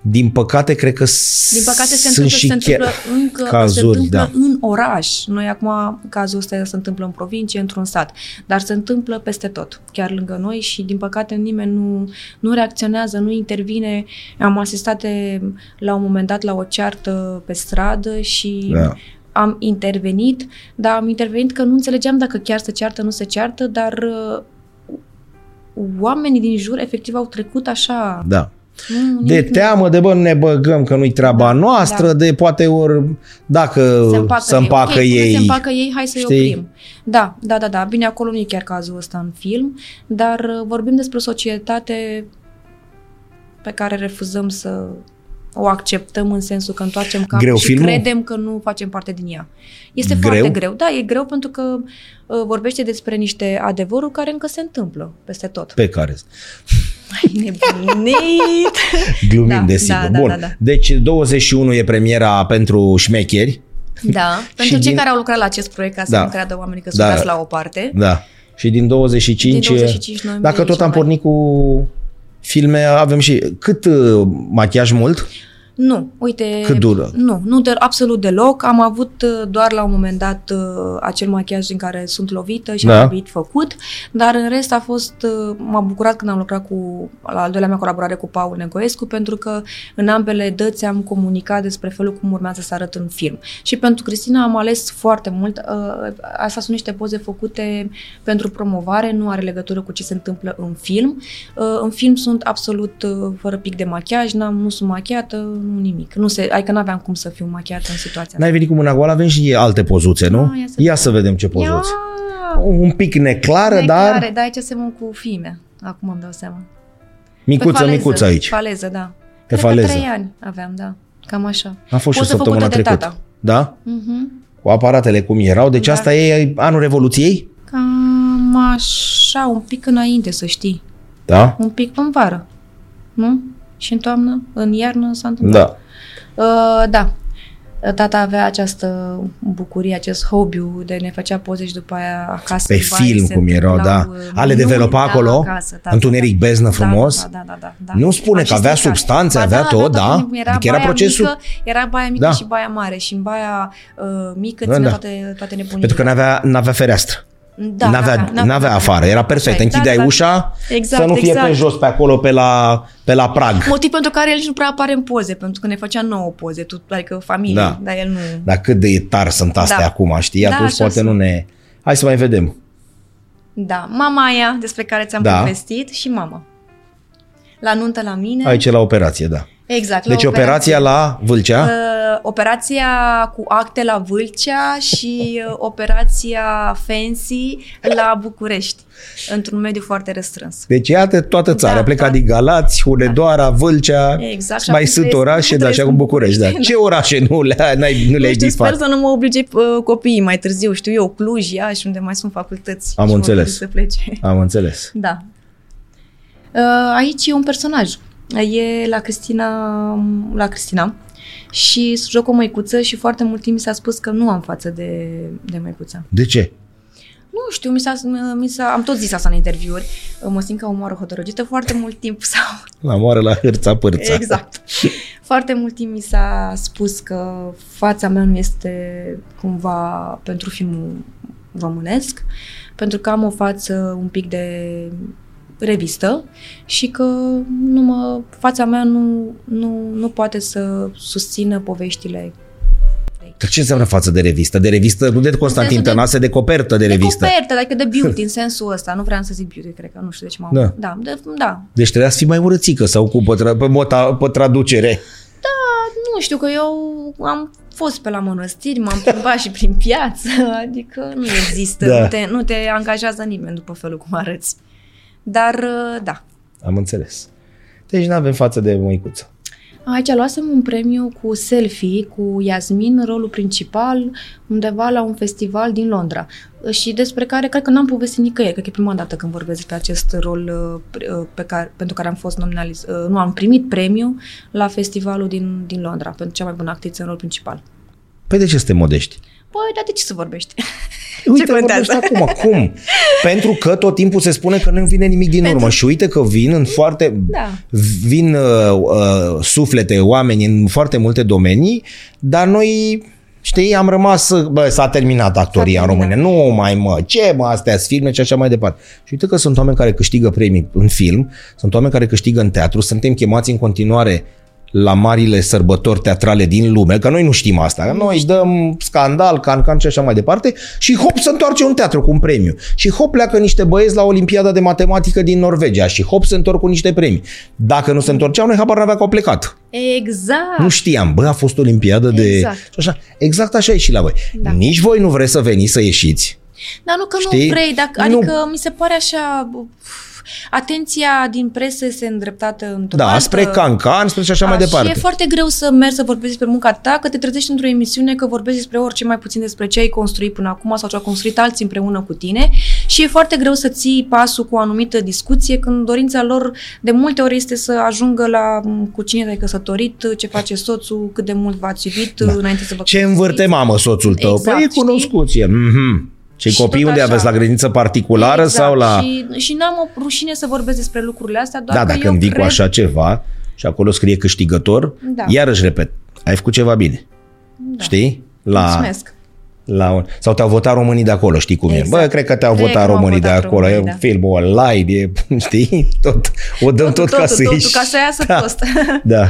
Din păcate, cred că Din păcate se sunt întâmplă, și se întâmplă, chiar încă, cazuri, se întâmplă da. în oraș. Noi acum, cazul ăsta se întâmplă în provincie, într-un sat, dar se întâmplă peste tot, chiar lângă noi și din păcate nimeni nu, nu reacționează, nu intervine. Am asistat de- la un moment dat la o ceartă pe stradă și Da. am intervenit, dar am intervenit că nu înțelegeam dacă chiar se ceartă, nu se ceartă, dar uh, oamenii din jur efectiv au trecut așa. Da. Nu, De nimic, teamă, de bă, nu ne băgăm că nu-i treaba Da, noastră, da. de poate ori dacă se împacă, se împacă ei. Ok, până ei. se împacă ei, hai să-i știi? oprim. Da, da, da, da. Bine, acolo nu e chiar cazul ăsta în film, dar uh, vorbim despre o societate pe care refuzăm să o acceptăm în sensul că întoarcem capul Greu și filmul? credem că nu facem parte din ea. Este Greu? foarte greu. Da, e greu pentru că uh, vorbește despre niște adevăruri care încă se întâmplă peste tot. Pe care? Ai nebunit! (laughs) Glumim, Da, desigur. da, da, Bun. da, da. Deci 21 e premiera pentru șmecheri. Da, (laughs) pentru Și cei din- care au lucrat la acest proiect, ca să Da. nu creadă oamenii că Da. sunt dați la o parte. Da. Și din 25, Din 25 noiembrie dacă tot cea am mai- pornit cu filme, avem și cât uh, machiaj mult? Nu, uite... Cât dură? Nu, nu de, absolut deloc. Am avut uh, doar la un moment dat uh, acel machiaj din care sunt lovită și Da. am trebuit făcut, dar în rest a fost, uh, m-a bucurat când am lucrat cu, la al doilea mea colaborare cu Paul Negoescu, pentru că în ambele dăți am comunicat despre felul cum urmează să arăt în film. Și pentru Cristina am ales foarte mult, uh, asta sunt niște poze făcute pentru promovare, nu are legătură cu ce se întâmplă în film. Uh, în film sunt absolut uh, fără pic de machiaj, n-am, nu sunt machiată, nu nimic. Nu se, adică n-aveam cum să fiu machiată în situația N-ai venit cu mâna goală, avem și alte pozuțe, nu? Da, ia să Ia să vedem ce Ia! pozuți. Un pic neclară, Neclare, dar da, aici semăn cu fime. Acum îmi dau seama. Pe micuță, faleză, micuță aici. Faleză, da. Pe Cred faleză. că trei ani aveam, da. Cam așa. A fost și Poză săptămâna făcută de trecută. tata. Da? Mhm. Cu aparatele cum erau. Deci Da. asta e anul Revoluției? Cam așa, un pic înainte, să știi. Da? Un pic în vară. Nu? Și în toamnă, în iarnă s-a întâmplat. Da. Uh, da. Tata avea această bucurie, acest hobby de ne făcea poze și după aia acasă. Pe după aia film se cum erau, întâmplau, da. uh, A le minuni, developa da, acolo? acasă, da, Întuneric da, beznă da, frumos? Da, da, da, da, da. Nu spune că avea Artisticat. substanțe, Ba avea tot, da. tot timpul Era, Adică era baia procesul- Mică, era baia mică Da. și baia mare și în baia uh, mică Da, ținea da. toate, toate nebunile. Pentru că n-avea, n-avea fereastră. Da, n-avea, n-avea afară, era perfect. Așa e. Închideai Da, da, ușa Exact, să nu fie exact. pe jos, pe acolo, pe la, pe la prag. Motiv pentru care el nici nu prea apare în poze, pentru că ne făcea nouă poze, tu, adică familie, Da. dar el nu... Dar cât de tar sunt astea Da. acum, știi? Da, Atunci așa poate nu sunt. ne... Hai să mai vedem. Da, mama aia despre care ți-am Da. povestit și mama. La nuntă la mine. Aici e la operație, da. Exact. la Deci operația la Vâlcea? Uh, operația cu acte la Vâlcea și uh, operația Fancy la București, într-un mediu foarte restrâns. Deci iată toată țara. Da, a plecat da. din Galați, Hunedoara, Vâlcea, Exact, și mai acum sunt trăiesc- orașe, dar și trăiesc acum în București. Da. București. Ce orașe nu, le, n-ai, nu le-ai Nu știu, disfat? sper să nu mă oblige uh, copiii mai târziu, știu eu, Cluj, Iași, unde mai sunt facultăți. Am și vor înțeles. trebui Să plece. Am înțeles. Da. Uh, Aici e un personaj. E la Cristina, la Cristina și joc o măicuță și foarte mult timp mi s-a spus că nu am față de, de măicuța. De ce? Nu știu, mi s-a, mi s-a, am tot zis asta în interviuri, mă simt ca o moară hotărăgită foarte mult timp sau... La moară la hârța pârța. Exact. Foarte mult timp mi s-a spus că fața mea nu este cumva pentru filmul românesc, pentru că am o față un pic de revistă și că nu mă, fața mea nu, nu, nu poate să susțină poveștile Dar ce înseamnă față de revistă? De revistă, nu de Constantin sensul de- Tănase, de copertă de de revistă. copertă, adică de beauty, (laughs) în sensul ăsta. Nu vreau să zic beauty, cred că nu știu de ce m-am... Da. Da, de, da. Deci trebuia să fii mai urățică sau cu pe, tra- pe, mota, pe traducere. Nu știu, că eu am fost pe la mănăstiri, m-am plimbat și prin piață, (laughs) adică nu există, Da. nu, te, nu te angajează nimeni după felul cum arăți. Dar, uh, da. Am înțeles. Deci nu avem față de măicuță. Aici luasem un premiu cu selfie cu Yasmin, rolul principal, undeva la un festival din Londra. Și despre care cred că n-am povestit nicăieri, cred că e prima dată când vorbesc despre acest rol uh, pre- uh, pe care, pentru care am fost nominalizat, uh, nu, am primit premiu la festivalul din, din Londra, pentru cea mai bună actriță în rol principal. Păi de ce suntem modești? Păi, dar de ce să vorbești? Uite, (laughs) contează? vorbești acum. Cum? Pentru că tot timpul se spune că nu vine nimic din Pentru- urmă. Și uite că vin în foarte... Da. Vin uh, uh, suflete, oameni în foarte multe domenii, dar noi... Știi, am rămas, bă, s-a terminat actoria S-a în terminat. România. Nu mai mă, ce mă, astea sunt filme și așa mai departe. Și uite că sunt oameni care câștigă premii în film, sunt oameni care câștigă în teatru, suntem chemați în continuare la marile sărbători teatrale din lume, că noi nu știm asta. Noi dăm scandal, can-can și așa mai departe și hop se întoarce un teatru cu un premiu. Și hop pleacă niște băieți la Olimpiada de Matematică din Norvegia și hop se întorc cu niște premii. Dacă nu se întorceau, noi habar n-avea că au plecat. Exact. Nu știam, bă, a fost Olimpiadă de... Exact. Și așa. Exact așa e și la voi. Da. Nici voi nu vreți să veniți să ieșiți, Dar nu că Știi? nu vrei, dacă, Nu. adică mi se pare așa... uf, Atenția din presă este îndreptată într-o Da, altă... spre cancan, spre și așa mai Da, departe. Și e foarte greu să mergi să vorbești despre munca ta, că te trezești într-o emisiune că vorbești despre orice mai puțin despre ce ai construit până acum sau ce au construit alții împreună cu tine și e foarte greu să ții pasul cu o anumită discuție când dorința lor de multe ori este să ajungă la m, cu cine te-ai căsătorit, ce face soțul, cât de mult v-ați iubit da. înainte să vă Ce căsătoriți. învârte mamă soțul tău? Exact, păi e știi? cunoscut. E. Mm-hmm. Și, Și copii tot unde așa. aveți la grădiniță particulară exact. sau la... Și, și n-am o rușine să vorbesc despre lucrurile astea, doar Da, că dacă eu îmi vii cred... cu așa ceva și acolo scrie câștigător, Da. iarăși repet, ai făcut ceva bine. Da. Știi? La, Mulțumesc. la un, sau te-au votat românii de acolo, știi cum Exact. e. Bă, cred că te-au Cred votat că m-au românii de votat acolo. românii, e da. filmul online, e, știi? Tot, o dăm tot, ca să totul, ieși. ca să iasă da. prost. (laughs) Da,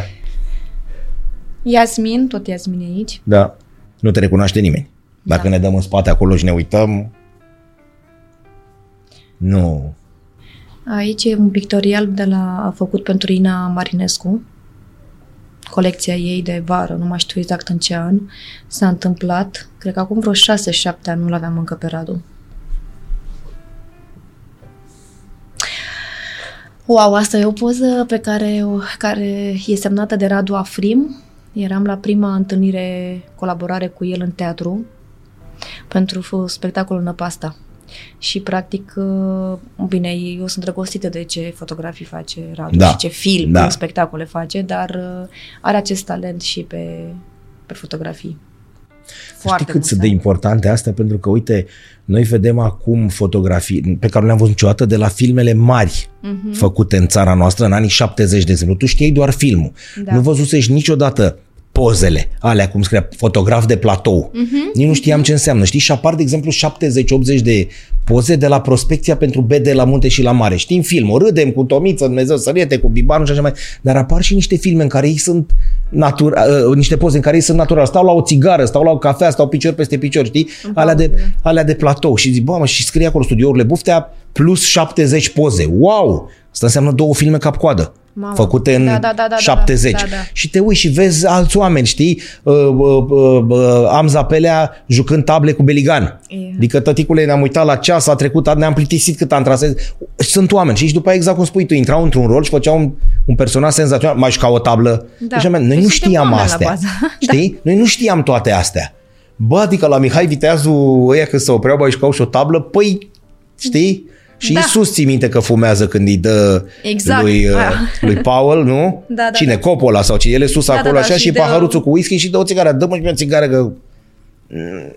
Iasmin, tot Iasmin e aici. da. Nu te recunoaște nimeni. Dacă Da. ne dăm în spate acolo și ne uităm, nu. Aici e un pictorial de la, a făcut pentru Ina Marinescu, colecția ei de vară, nu mai știu exact în ce an s-a întâmplat. Cred că acum vreo 6-7 ani nu l-aveam încă pe Radu. Wow, asta e o poză pe care, o, care e semnată de Radu Afrim. Eram la prima întâlnire, colaborare cu el în teatru pentru f- spectacolul Năpasta. Și practic, uh, bine, eu sunt drăgostită de ce fotografii face Radu Da. și ce film, Da. da. spectacole face, dar uh, are acest talent și pe, pe fotografii. Știi cât mult sunt de talent. importante astea? Pentru că, uite, noi vedem acum fotografii pe care nu le-am văzut niciodată de la filmele mari Mhm. făcute în țara noastră în anii 70, de exemplu. Tu știai doar filmul. Da. Nu văzusești niciodată pozele alea, cum scria, fotograf de platou. Mhm. Nici nu știam ce înseamnă. Știi? Și apar, de exemplu, 70-80 de poze de la prospecția pentru bede la munte și la mare. Știm filmul, râdem cu Tomiță, Dumnezeu săriete, cu Bibanu și așa mai. Dar apar și niște filme în care ei sunt natura, uh, niște poze în care ei sunt natural. Stau la o țigară, stau la o cafea, stau picior peste picior, știi? Alea de, pauze. alea de platou. Și zic, bă, mă, și scrie acolo studiourile Buftea plus 70 poze. Wow! Asta înseamnă două filme cap-coadă. Mamă. Făcute în Da, da, da, da, da, 70. da, da. Și te uiți și vezi alți oameni, știi? Uh, uh, uh, uh, am zapelea jucând table cu Beligan. E. Adică tăticule ne-am uitat la ceas, a trecut, ne-am plictisit cât am trasat. Sunt oameni și după aia exact cum spui tu, intrau într-un rol și făceau un, un personaj senzațional, mai jucau o tablă. Da. Deci, noi Deci nu suntem știam oameni la astea. bază. (laughs) Știi? Noi nu știam toate astea. Bă, adică la Mihai Viteazu, ăia când se opreau, bă, jucau și o tablă, păi, știi? Și Da. Iisus ții minte că fumează când îi dă Exact, lui, uh, aia. lui Paul, nu? (laughs) Da, da, Cine? da. Coppola sau cine? El e sus Da, da, acolo da, așa și și dă- paharuțul cu whisky și dă o țigară. Dă-mă și mie o țigară că...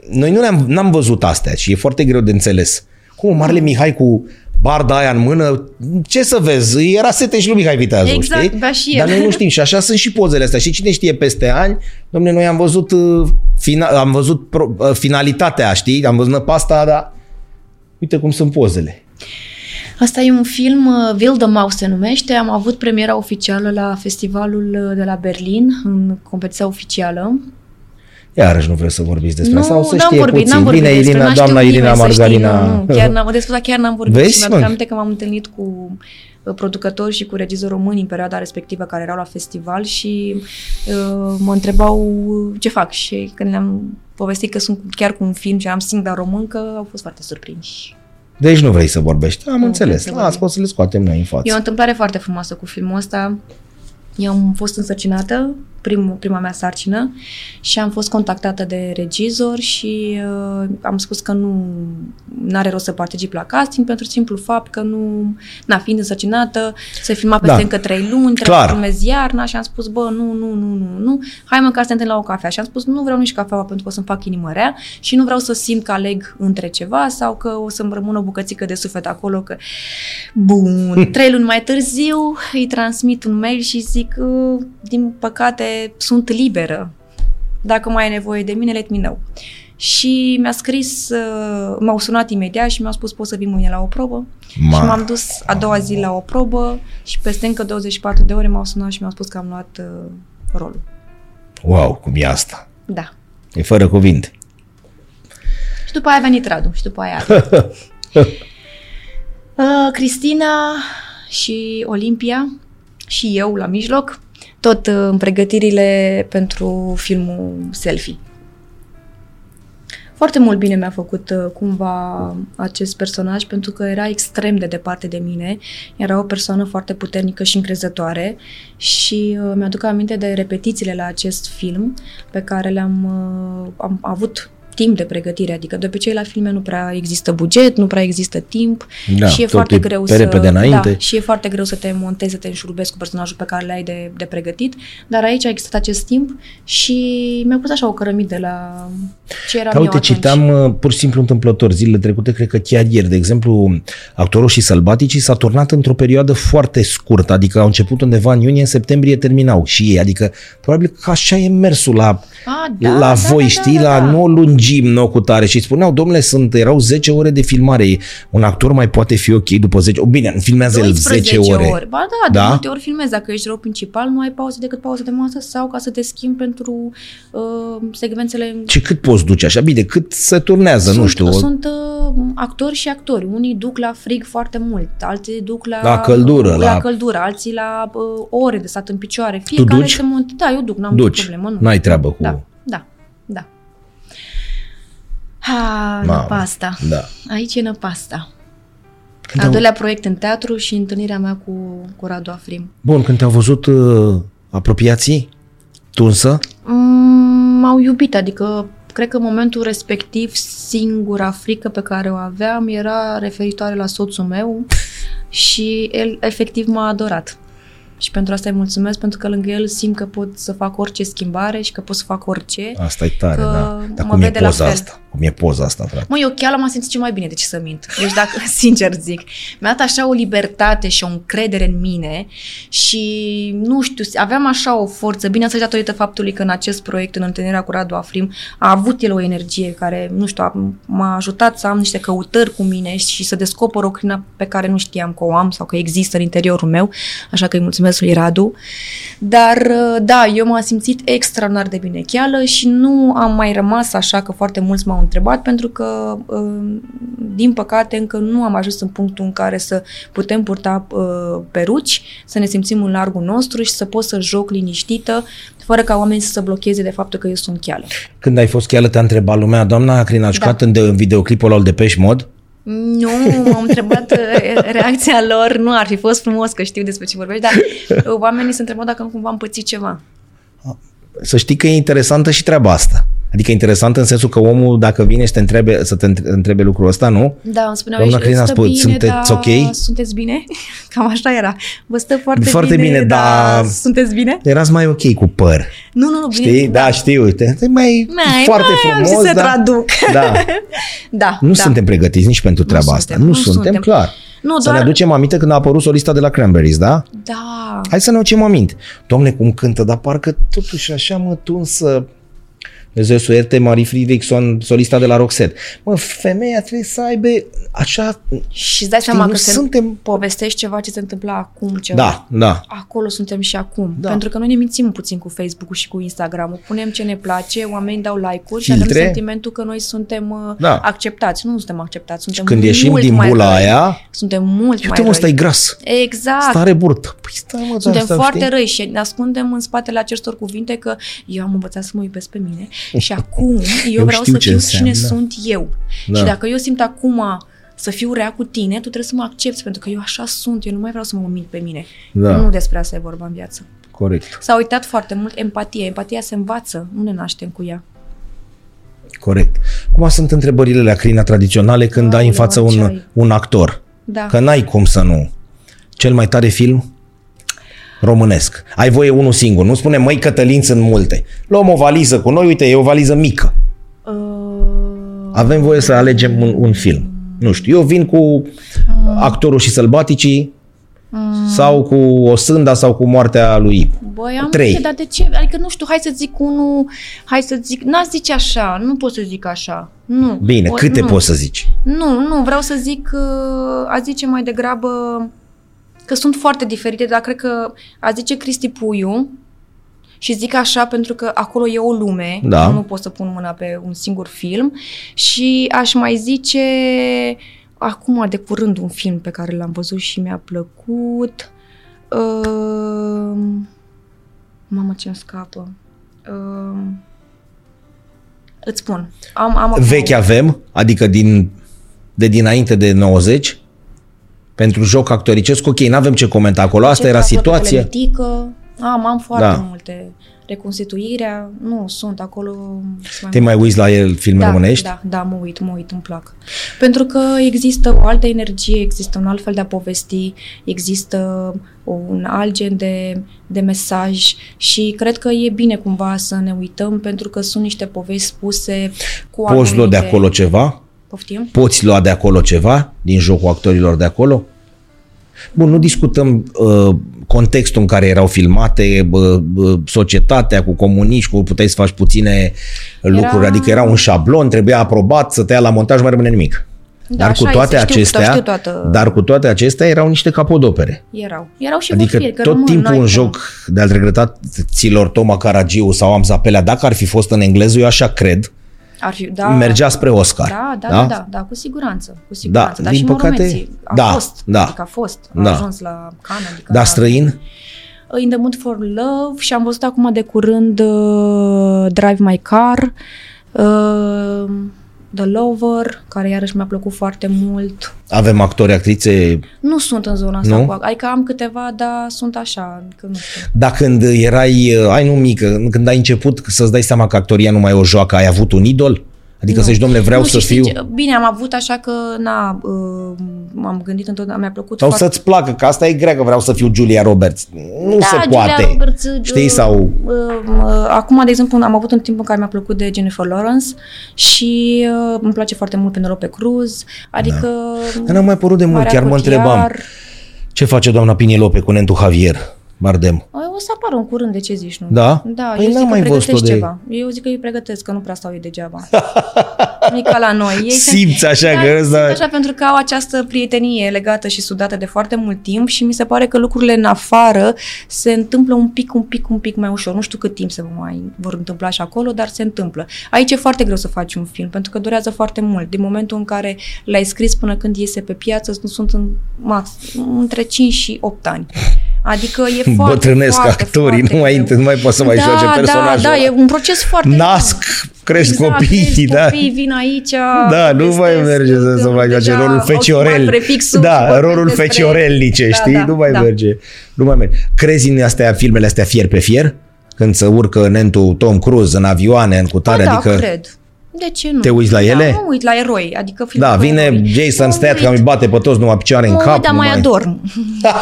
Noi nu ne-am, n-am văzut astea și e foarte greu de înțeles. Cum Marele Mihai cu barda aia în mână, ce să vezi, era sete și lui Mihai Viteazu, Exact, știi? bea și el. Dar noi nu știm și așa sunt și pozele astea. Și cine știe peste ani, domne, noi am văzut, uh, fina, am văzut pro, uh, finalitatea, știi? Am văzut năpasta, dar uite cum sunt pozele. Asta e un film, uh, Wilde Maus se numește. Am avut premiera oficială la festivalul uh, de la Berlin, în competiția oficială. Iarăși nu vreți să vorbiți despre nu, asta, o să n-am știe vorbit, puțin. n-am vorbit Bine, despre, Irina, n-a doamna știut Irina nimeni să știi, Margarina. Nu, nu, chiar n-am, despre asta chiar n-am vorbit. Vezi, și mi-aduc mă? aminte că m-am întâlnit cu uh, producători și cu regizori români în perioada respectivă care erau la festival și uh, mă întrebau ce fac și când le-am povestit că sunt chiar cu un film și am singura româncă, au fost foarte surprinși. Deci nu vrei să vorbești. Am Nu înțeles. vrei să Las, vorbim. poți să le scoatem noi în față. E o întâmplare foarte frumoasă cu filmul ăsta. Eu am fost însărcinată, prim, prima mea sarcină, și am fost contactată de regizor și uh, am spus că nu are rost să particip la casting pentru simplu fapt că nu, na, fiind însărcinată, se filma peste Da. încă trei luni, trebuie Clar. să filmez iarna și am spus, bă, nu, nu, nu, nu, nu, hai mă ca să ne întâlnim la o cafea. Și am spus, nu vreau nici cafeaua pentru că o să-mi fac inimă rea și nu vreau să simt că aleg între ceva sau că o să-mi rămână o bucățică de suflet acolo, că Bun. (laughs) Trei luni mai târziu îi transmit un mail și zic "Uh, din păcate sunt liberă. Dacă mai ai nevoie de mine, let me know. Și mi-a scris, uh, m-au sunat imediat și mi-au spus poți să vii mâine la o probă. Ma. Și m-am dus a doua zi la o probă și peste încă 24 de ore m-au sunat și mi-au spus că am luat uh, rolul. Wow, cum e asta? Da. E fără cuvinte. Și după aia a venit Radu și după aia (laughs) uh, Cristina și Olimpia și eu la mijloc, tot uh, în pregătirile pentru filmul Selfie. A Foarte mult bine mi-a făcut uh, cumva acest personaj pentru că era extrem de departe de mine. Era o persoană foarte puternică și încrezătoare și uh, mi-aduc aminte de repetițiile la acest film pe care le-am uh, am avut timp de pregătire, adică de obicei la filme nu prea există buget, nu prea există timp Da, și e tot foarte e greu pe să repede înainte. Da, și e foarte greu să te montezi, să te înșurubezi cu personajul pe care le-ai de, de pregătit, dar aici a existat acest timp și mi-a pus așa o cărămidă la ce era Ca eu uite, atunci. citeam uh, pur și simplu întâmplător zilele trecute, cred că chiar ieri, de exemplu, actorul și sălbaticii s-a turnat într-o perioadă foarte scurtă, adică au început undeva în iunie, în septembrie terminau și ei, adică probabil că așa e mersul la, A, da, la da, voi, da, știi, da, la da. nu o lungim, nu o cu tare și îi spuneau, domnule, sunt, erau 10 ore de filmare, un actor mai poate fi ok după 10, bine, filmează el 10 ore. ori. Ba da, de Da? multe ori filmezi. Dacă ești rău principal, nu ai pauze decât pauze de masă sau ca să te schimbi pentru uh, secvențele Și cât poți duce așa? Bine, cât se turnează, sunt, nu știu. o- Sunt uh, actori și actori. Unii duc la frig foarte mult, alții duc la, La căldură, la, la- căldură, alții la uh, ore de stat în picioare. Fiecare duci? se mont... Da, eu duc, n-am Duci. nicio problemă. Nu. N-ai treabă cu- Da, da, da. Ha, Mamă, năpasta. Da. Aici e năpasta. Când Al au- doilea proiect în teatru și întâlnirea mea cu, cu Radu Afrim. Bun, când te-au văzut uh, apropiații, tunsă, Mm, m-au iubit, adică cred că în momentul respectiv singura frică pe care o aveam era referitoare la soțul meu (laughs) și el efectiv m-a adorat. Și pentru asta îi mulțumesc, pentru că lângă el simt că pot să fac orice schimbare și că pot să fac orice. asta e tare, Că da. Dar mă cum e vede la poza fel. asta? Cum e poza asta, frate? Mă, eu chiar m-am simțit ce mai bine, de ce să mint. Deci dacă, (laughs) sincer zic, mi-a dat așa o libertate și o încredere în mine și, nu știu, aveam așa o forță, bine asta și datorită faptului că în acest proiect, în întâlnirea cu Radu Afrim, a avut el o energie care, nu știu, a- m-a ajutat să am niște căutări cu mine și să descoper o crină pe care nu știam că o am sau că există în interiorul meu, așa că îi mulțumesc lui Radu. Dar, da, eu m-am simțit extraordinar de bine cheală și nu am mai rămas așa că foarte mulți m-au întrebat pentru că, uh, din păcate, încă nu am ajuns în punctul în care să putem purta uh, peruci, să ne simțim în largul nostru și să pot să joc liniștită, fără ca oamenii să se blocheze de faptul că eu sunt cheală. Când ai fost cheală, te-a întrebat lumea, doamna Crin, a jucat în, de, în videoclipul ăla de pești mod? Nu, m-am întrebat uh, reacția lor, nu ar fi fost frumos că știu despre ce vorbești, dar uh, oamenii se întrebau dacă nu cumva am pățit ceva. Să știi că e interesantă și treaba asta. Adică e interesant în sensul că omul, dacă vine și te întrebe, să te între- întrebe lucrul ăsta, nu? Da, îmi spuneau, Doamna "Ești- Cristina stă spune, bine, "Sunteți da, ok?" Sunteți bine? (laughs) Cam așa era. Vă stă foarte, Foarte bine, da, dar- Sunteți bine? Erați mai ok cu păr. Nu, nu, nu, bine. Știi? Da, știu, uite. E mai, Mai, foarte mai am frumos, și să da. traduc. Da. (laughs) Da, Nu da. suntem pregătiți nici pentru treaba asta. suntem, Nu, nu suntem, suntem. clar. Nu, Să doar- ne aducem aminte când a apărut solista de la Cranberries, da? Da. Hai să ne aducem aminte. Domne, cum cântă, dar parcă totuși așa mă tunsă. Dumnezeu să o ierte, Marie Fridriksson, solista de la Roxette. Mă, femeia trebuie să aibă așa... Și îți dai Știi, seama nu că se suntem- povestești ceva ce se întâmpla acum ceva. Da, da. Acolo suntem și acum. Da. Pentru că noi ne mințim puțin cu Facebook-ul și cu Instagram-ul. Punem ce ne place, oamenii dau like-uri și avem Filtre. sentimentul că noi suntem uh, Da. acceptați. Nu suntem acceptați, suntem Când ieșim mult din mai bula răi. aia, Suntem mult mai uite mă, răi. ăsta e gras. Exact. Stare burtă. Păi stai mă, Suntem asta, foarte știi? răi și ne ascundem în spatele acestor cuvinte că eu am învățat să mă iubesc pe mine și acum eu, Eu vreau știu să ce fiu înseamnă. cine sunt eu. Da. Și dacă eu simt acum să fiu rea cu tine, tu trebuie să mă accepti pentru că eu așa sunt, eu nu mai vreau să mă mint pe mine. Da. Nu despre asta e vorba în viață. Corect, S-a uitat foarte mult empatie. Empatia se învață, nu ne naștem cu ea. corect. Cum sunt întrebările la crina tradiționale când Aoleu, ai în față ce un, ai? un actor? Da. Că n-ai cum să nu. Cel mai tare film? Românesc. Ai voie unul singur. Nu spune, măi, Cătălin, sunt multe. Luăm o valiză cu noi, uite, e o valiză mică. Uh, Avem voie să alegem un, un film. Nu știu, eu vin cu actorul și sălbaticii sau cu o sânda sau cu moartea lui. Băi, am Trei. Multe, dar de ce? Adică nu știu, hai să zic unul, hai să zic, n-aș zice așa, nu pot să zic așa. Nu. Bine, O- câte nu. poți să zici? Nu, nu, vreau să zic, uh, a zice mai degrabă că sunt foarte diferite, dar cred că a zice Cristi Puiu și zic așa pentru că acolo e o lume, Da. nu pot să pun mâna pe un singur film și aș mai zice acum de curând un film pe care l-am văzut și mi-a plăcut. Uh, mamă ce-mi scapă. Uh, Îți spun. Am, am acum- Vechi avem, adică din, de dinainte de 90, pentru joc actoricesc, ok, nu avem ce comenta acolo, asta Ce era capătele situația. Litică. Am, am foarte Da. multe. Reconstituirea, nu, sunt acolo. sunt Te mai uiți la el filme da, românești? Da, da, mă uit, mă uit, îmi plac. Pentru că există o altă energie, există un alt fel de a povesti, există un alt gen de, de mesaj și cred că e bine cumva să ne uităm pentru că sunt niște povești spuse cu Poți lua de anumite- acolo ceva? Poftim? Poți lua de acolo ceva din jocul actorilor de acolo? Bun, nu discutăm uh, contextul în care erau filmate, uh, uh, societatea cu comuniști, cu puteai să faci puține lucruri, adică era un șablon, trebuia aprobat, să te ia la montaj, nu mai rămâne nimic. Da, dar cu așa toate este, știu, acestea, știu toată- dar cu toate acestea erau niște capodopere. Erau. Erau și Adică vor fi, că tot rămân, timpul n-ai un cum. joc de-al regretaților Toma Caragiu sau Amza Pelea, dacă ar fi fost în engleză, eu așa cred, Ar fi, da, mergea spre Oscar. Da, da, da, da, da, cu siguranță. Cu siguranță. Da, Dar din și păcate- Monumenții. A da, fost. da. Adică a fost. A Da. ajuns la Cannes. Adică Dar a- străin? In the Mood for Love și am văzut acum de curând uh, Drive My Car, uh, The Lover, care iarăși mi-a plăcut foarte mult. Avem actori, actrițe Nu sunt în zona asta Nu? cu Adică am câteva, dar sunt așa, că nu știu. Dar când erai, ai nu mică, când ai început să-ți dai seama că actoria nu mai e o joacă, ai avut un idol? Adică Nu. să-și, domnule, vreau nu, să și știi fiu... ce? Bine, am avut așa că, na, uh, m-am gândit întotdeauna, mi-a plăcut Sau foarte să-ți placă, că asta e grea, că vreau să fiu Julia Roberts. Nu da, se Julia poate. Roberts, uh, Știi? Sau... Uh, uh, acum, de exemplu, am avut un timp în care mi-a plăcut de Jennifer Lawrence și uh, îmi place foarte mult Penelope Cruz, adică... Dar n-am mai părut de mult, Maria chiar mă Cotillard. întrebam. Ce face doamna Pinielope cu Nentu Javier Bardem? O să apară în curând, de ce zici, nu? Da? Da, Păi eu n-am zic mai că văzut-o pregătesc de- ceva. Eu zic că îi pregătesc, că nu prea stau eu degeaba. nu (laughs) e ca la noi. Ei se- Simți așa da, că simt ăsta... așa pentru că au această prietenie legată și sudată de foarte mult timp și mi se pare că lucrurile în afară se întâmplă un pic, un pic, un pic mai ușor. Nu știu cât timp se mai vor întâmpla și acolo, dar se întâmplă. Aici e foarte greu să faci un film, pentru că durează foarte mult. Din momentul în care l-ai scris până când iese pe piață, nu sunt în max, între 5 și 8 ani. Adică e (laughs) foarte, Bătrânesc foarte, actorii, foarte nu mai, greu. nu mai pot să mai da, joace personajul Da, da, ăla. e un proces foarte Nasc, cresc Exact, copiii, crezi (laughs) da. Copiii vin aici. Da, nu mai povestesc, merge să, să mai joace deja rolul au schimbat feciorel. prefixul și Da, vorbesc rolul despre- feciorelnice, Da, știi? da, nu mai da. merge. Nu mai merge. Crezi în astea, filmele astea fier pe fier? Când se urcă nentul Tom Cruise în avioane, în cutare, Ba da, adică... cred. De ce nu? Te uiți la da, ele? Mă uit la eroi, adică filme Da, cu vine eroi. Jason Mă Statham, uit. îi bate pe toți numai picioare în Mă cap. uit, dar nu mai adorm.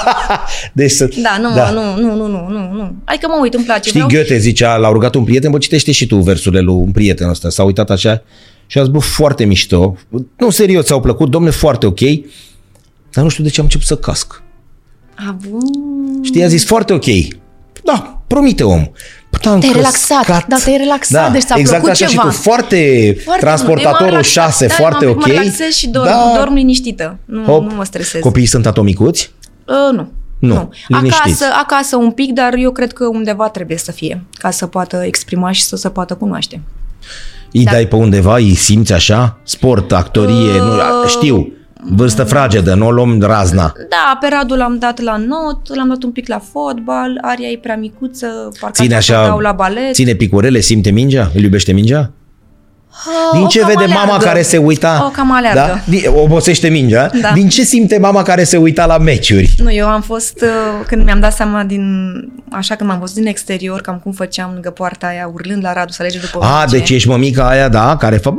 (laughs) deci să... Da, nu, da. nu, nu, nu, nu, nu, nu. Adică mă uit, îmi place. Știi, Goethe zicea, l-a rugat un prieten, bă, citește și tu versurile lui un prieten ăsta. S-a uitat așa și a zis, bă, foarte mișto. Nu, serios, ți-au plăcut, domne, foarte ok. Dar nu știu de ce am început să casc. A, bun. Știi, a zis, foarte ok. Da, promite om. Păi, da, am Te-ai căscat. relaxat, da, te-ai relaxat, da, deci ți-a exact plăcut așa ceva. și tu, foarte, Foarte transportatorul mult. Eu m-am 6, relaxat, foarte da, ok. Mă relaxez și dorm, Da. dorm liniștită. Nu, Hop. nu mă stresez. Copiii sunt atomicuți? Uh, nu. Nu, liniștiți. Acasă, acasă un pic, dar eu cred că undeva trebuie să fie, ca să poată exprima și să se poată cunoaște. Îi Da. dai pe undeva, îi simți așa? Sport, actorie, nu, Uh, știu. Vârstă fragedă, nu o luăm razna. Da, pe Radu l-am dat la not, l-am dat un pic la fotbal, Aria e prea micuță, parcă Ține așa așa, dau la balet. ține picurele, simte mingea? Îl iubește mingea? Ah, Din o ce cam vede aleargă. mama care se uita? O cam aleargă. Da? Din- Obosește mingea? Da. Din ce simte mama care se uita la meciuri? Nu, eu am fost, uh, când mi-am dat seama din, așa când m-am văzut din exterior, cam cum făceam lângă poarta aia, urlând la Radu să alege după A, voce. deci ești mămica aia, da, care fă... Băi,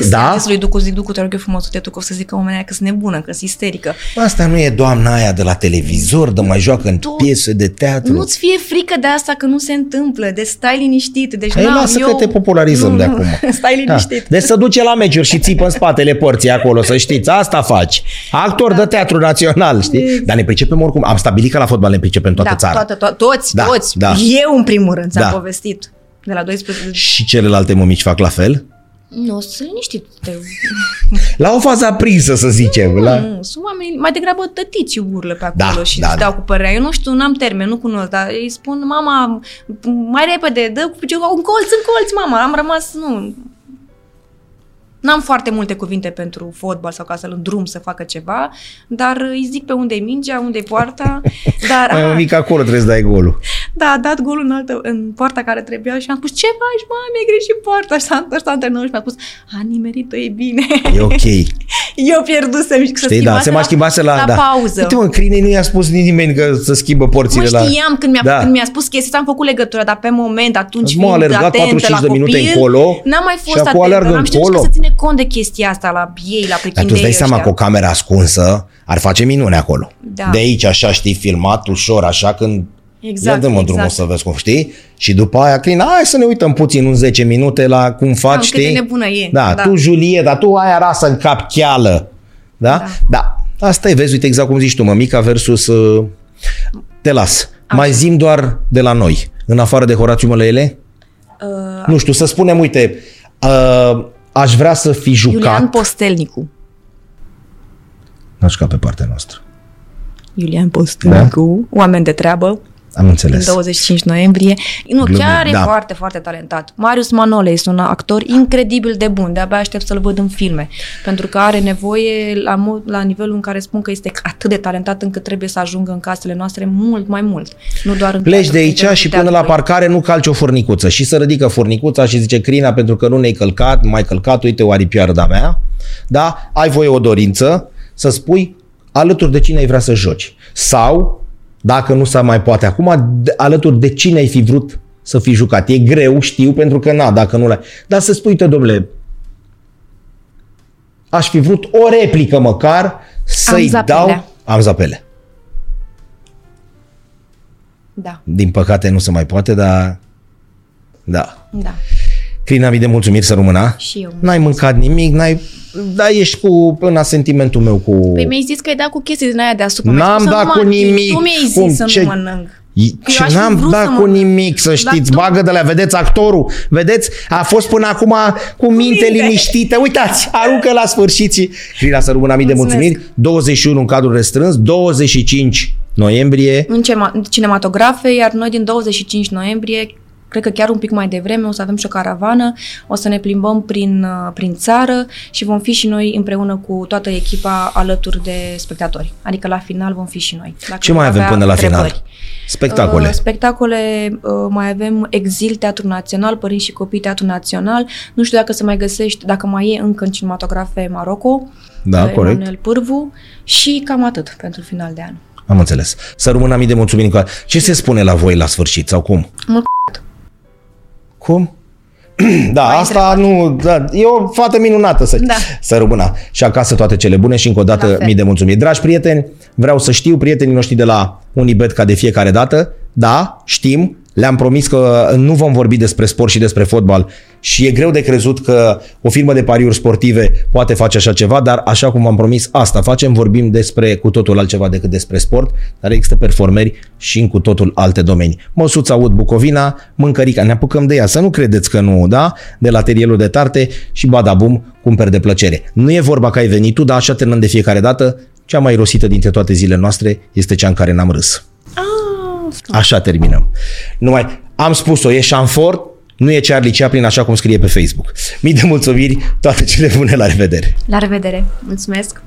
Zis, da, am da? zis lui Ducu, zic, Ducu, te rog eu frumos, te o să zică oamenii aia că sunt nebună, că sunt isterică. Asta nu e doamna aia de la televizor, de mai joacă în Tu- piese de teatru. Nu-ți fie frică de asta că nu se întâmplă, de stai liniștit. Deci, Hai, n-am, lasă eu... că te popularizăm Nu, de nu, acum. (laughs) Stai liniștit. Da. Deci să duce la meciuri și țipă în spatele porții acolo, să știți. Asta faci. Actor Da. de teatru național, știi? Dar ne pricepem oricum. Am stabilit că la fotbal ne pricepem toată da, țara. Toată, to- toți, Da, toți. da. Eu, în primul rând, ți-am Da. povestit. De la 12... Și celelalte mămici fac la fel? Nu, să liniștit. Te... (laughs) La o fază aprinsă, să zicem. La... Nu, sunt oameni, mai degrabă tătici urlă pe acolo Da, și da, îți da. dau cu părerea. Eu nu știu, n-am termen, nu cunosc, dar îi spun, mama, mai repede, dă cu piciorul, în colț, în colț, mama. Am rămas, nu, N-am foarte multe cuvinte pentru fotbal sau ca să-l îndrum să facă ceva, dar îi zic pe unde e mingea, unde e poarta. Dar, Mai a, un mic acolo trebuie să dai golul. da, a dat golul în, altă, în poarta care trebuia și am spus, ce faci, mă, mi-ai greșit poarta. Și s-a întors antrenorul și mi-a spus, a nimerit-o, e bine. E ok. (laughs) Eu pierdusem și să Știi, da, se mai schimbase la, la da. pauză. Uite, mă, Crinei nu i-a spus nimeni că să schimbă Mă porțile la... știam când mi-a, Da. când mi-a spus chestia asta, am făcut legătura, dar pe moment, atunci M-a fiind alergat atentă 45 la de minute copil, încolo n-am mai și fost acum atentă, alergă n-am știut nici încolo. că să ține cont de chestia asta la ei, la Dar tu prichindei îți dai seama ăștia. că o cameră ascunsă ar face minune acolo. Da. De aici, așa, știi, filmat ușor, așa, când Exact, Ia dă-mă exact. drumul să vezi cum știi și după aia Clina, hai să ne uităm puțin în 10 minute la cum faci, cât de știi? nebună e, Da, da. tu Julie, dar tu ai rasă în cap cheală. Da? Da. Da. Asta e, vezi, uite exact cum zici tu, mămica versus uh, te las. Mai zim doar de la noi, în afară de Horațiu Mălăele? Uh, Nu știu, să spunem, uite, uh, aș vrea să fi jucat. Iulian Postelnicu. N-aș jucat pe partea noastră. Iulian Postelnicu, oameni de treabă, Am din înțeles. 25 noiembrie. Nu, Glumim, chiar e da. foarte, foarte talentat. Marius Manole este un actor incredibil de bun, de-abia aștept să-l văd în filme, pentru că are nevoie la, mo- la nivelul în care spun că este atât de talentat încât trebuie să ajungă în casele noastre mult mai mult. Nu doar în Pleci cadrul de aici nivelului și până la teatrului. parcare nu calci o furnicuță și să ridică furnicuța și zice Crina pentru că nu ne-ai călcat, mai călcat, uite o aripioară de-a mea, da? Ai voie o dorință să spui alături de cine ai vrea să joci. Sau, dacă nu se mai poate acum, de, alături de cine ai fi vrut să fii jucat. E greu, știu, pentru că na, dacă nu l-ai... Dar să spui, uite, domnule, aș fi vrut o replică măcar să-i zapelea. dau... Am zapele. Da, Din păcate nu se mai poate, dar... Da. da. Crina, mii de mulțumiri să rămână. Și eu. N-ai mâncat nimic, n-ai... Da, ești cu până sentimentul meu cu... Păi mi-ai zis că ai dat cu chestii din aia deasupra. N-am Mi-ai spus să dat nu cu mănânc. nimic. Tu mi-ai Cum? zis să Ce- nu mănânc. I- Și aș fi n-am vrut dat să cu mănânc. nimic, să Dar știți. tu- Bagă de la, vedeți actorul, vedeți? A fost până acum cu minte minte. liniștită. Uitați, aruncă la sfârșit și... Crina, să rămână mii de Mulțumesc. mulțumiri. 21 în cadrul restrâns, 25 noiembrie. în cema- cinematografe, iar noi din 25 noiembrie, cred că chiar un pic mai devreme, o să avem și o caravană, o să ne plimbăm prin, uh, prin țară și vom fi și noi împreună cu toată echipa alături de spectatori. Adică la final vom fi și noi. Dacă Ce mai vor avem avea până la întrebări. final? Spectacole. Uh, spectacole, uh, mai avem Exil Teatru Național, Părinți și Copii Teatru Național. Nu știu dacă se mai găsește, dacă mai e încă în cinematografe Maroco. Da, uh, corect. Emanuel Pârvu și cam atât pentru final de an. Am înțeles. Să rămână mii de mulțumiri. Nicola. Ce se spune la voi la sfârșit sau cum? Mult Cum? (clears throat) Da, asta nu... Da, e o fată minunată să, Da. să rămână. Și acasă toate cele bune și încă o La dată fel. mii de mulțumiri. Dragi prieteni, vreau să știu, prietenii noștri de la Unibet ca de fiecare dată, da, știm, le-am promis că nu vom vorbi despre sport și despre fotbal și e greu de crezut că o firmă de pariuri sportive poate face așa ceva, dar așa cum v-am promis, asta facem, vorbim despre cu totul altceva decât despre sport, dar există performeri și în cu totul alte domenii. Măsuța Ud Bucovina, mâncărica, ne apucăm de ea, să nu credeți că nu, da? De la atelierul de tarte și badabum, cumperi de plăcere. Nu e vorba că ai venit tu, dar așa terminăm de fiecare dată. Cea mai rosită dintre toate zilele noastre este cea în care n-am râs. Așa terminăm. Numai, am spus-o, e șanfort, nu e Charlie Chaplin așa cum scrie pe Facebook. Mii de mulțumiri, toate cele bune, la revedere! La revedere! Mulțumesc!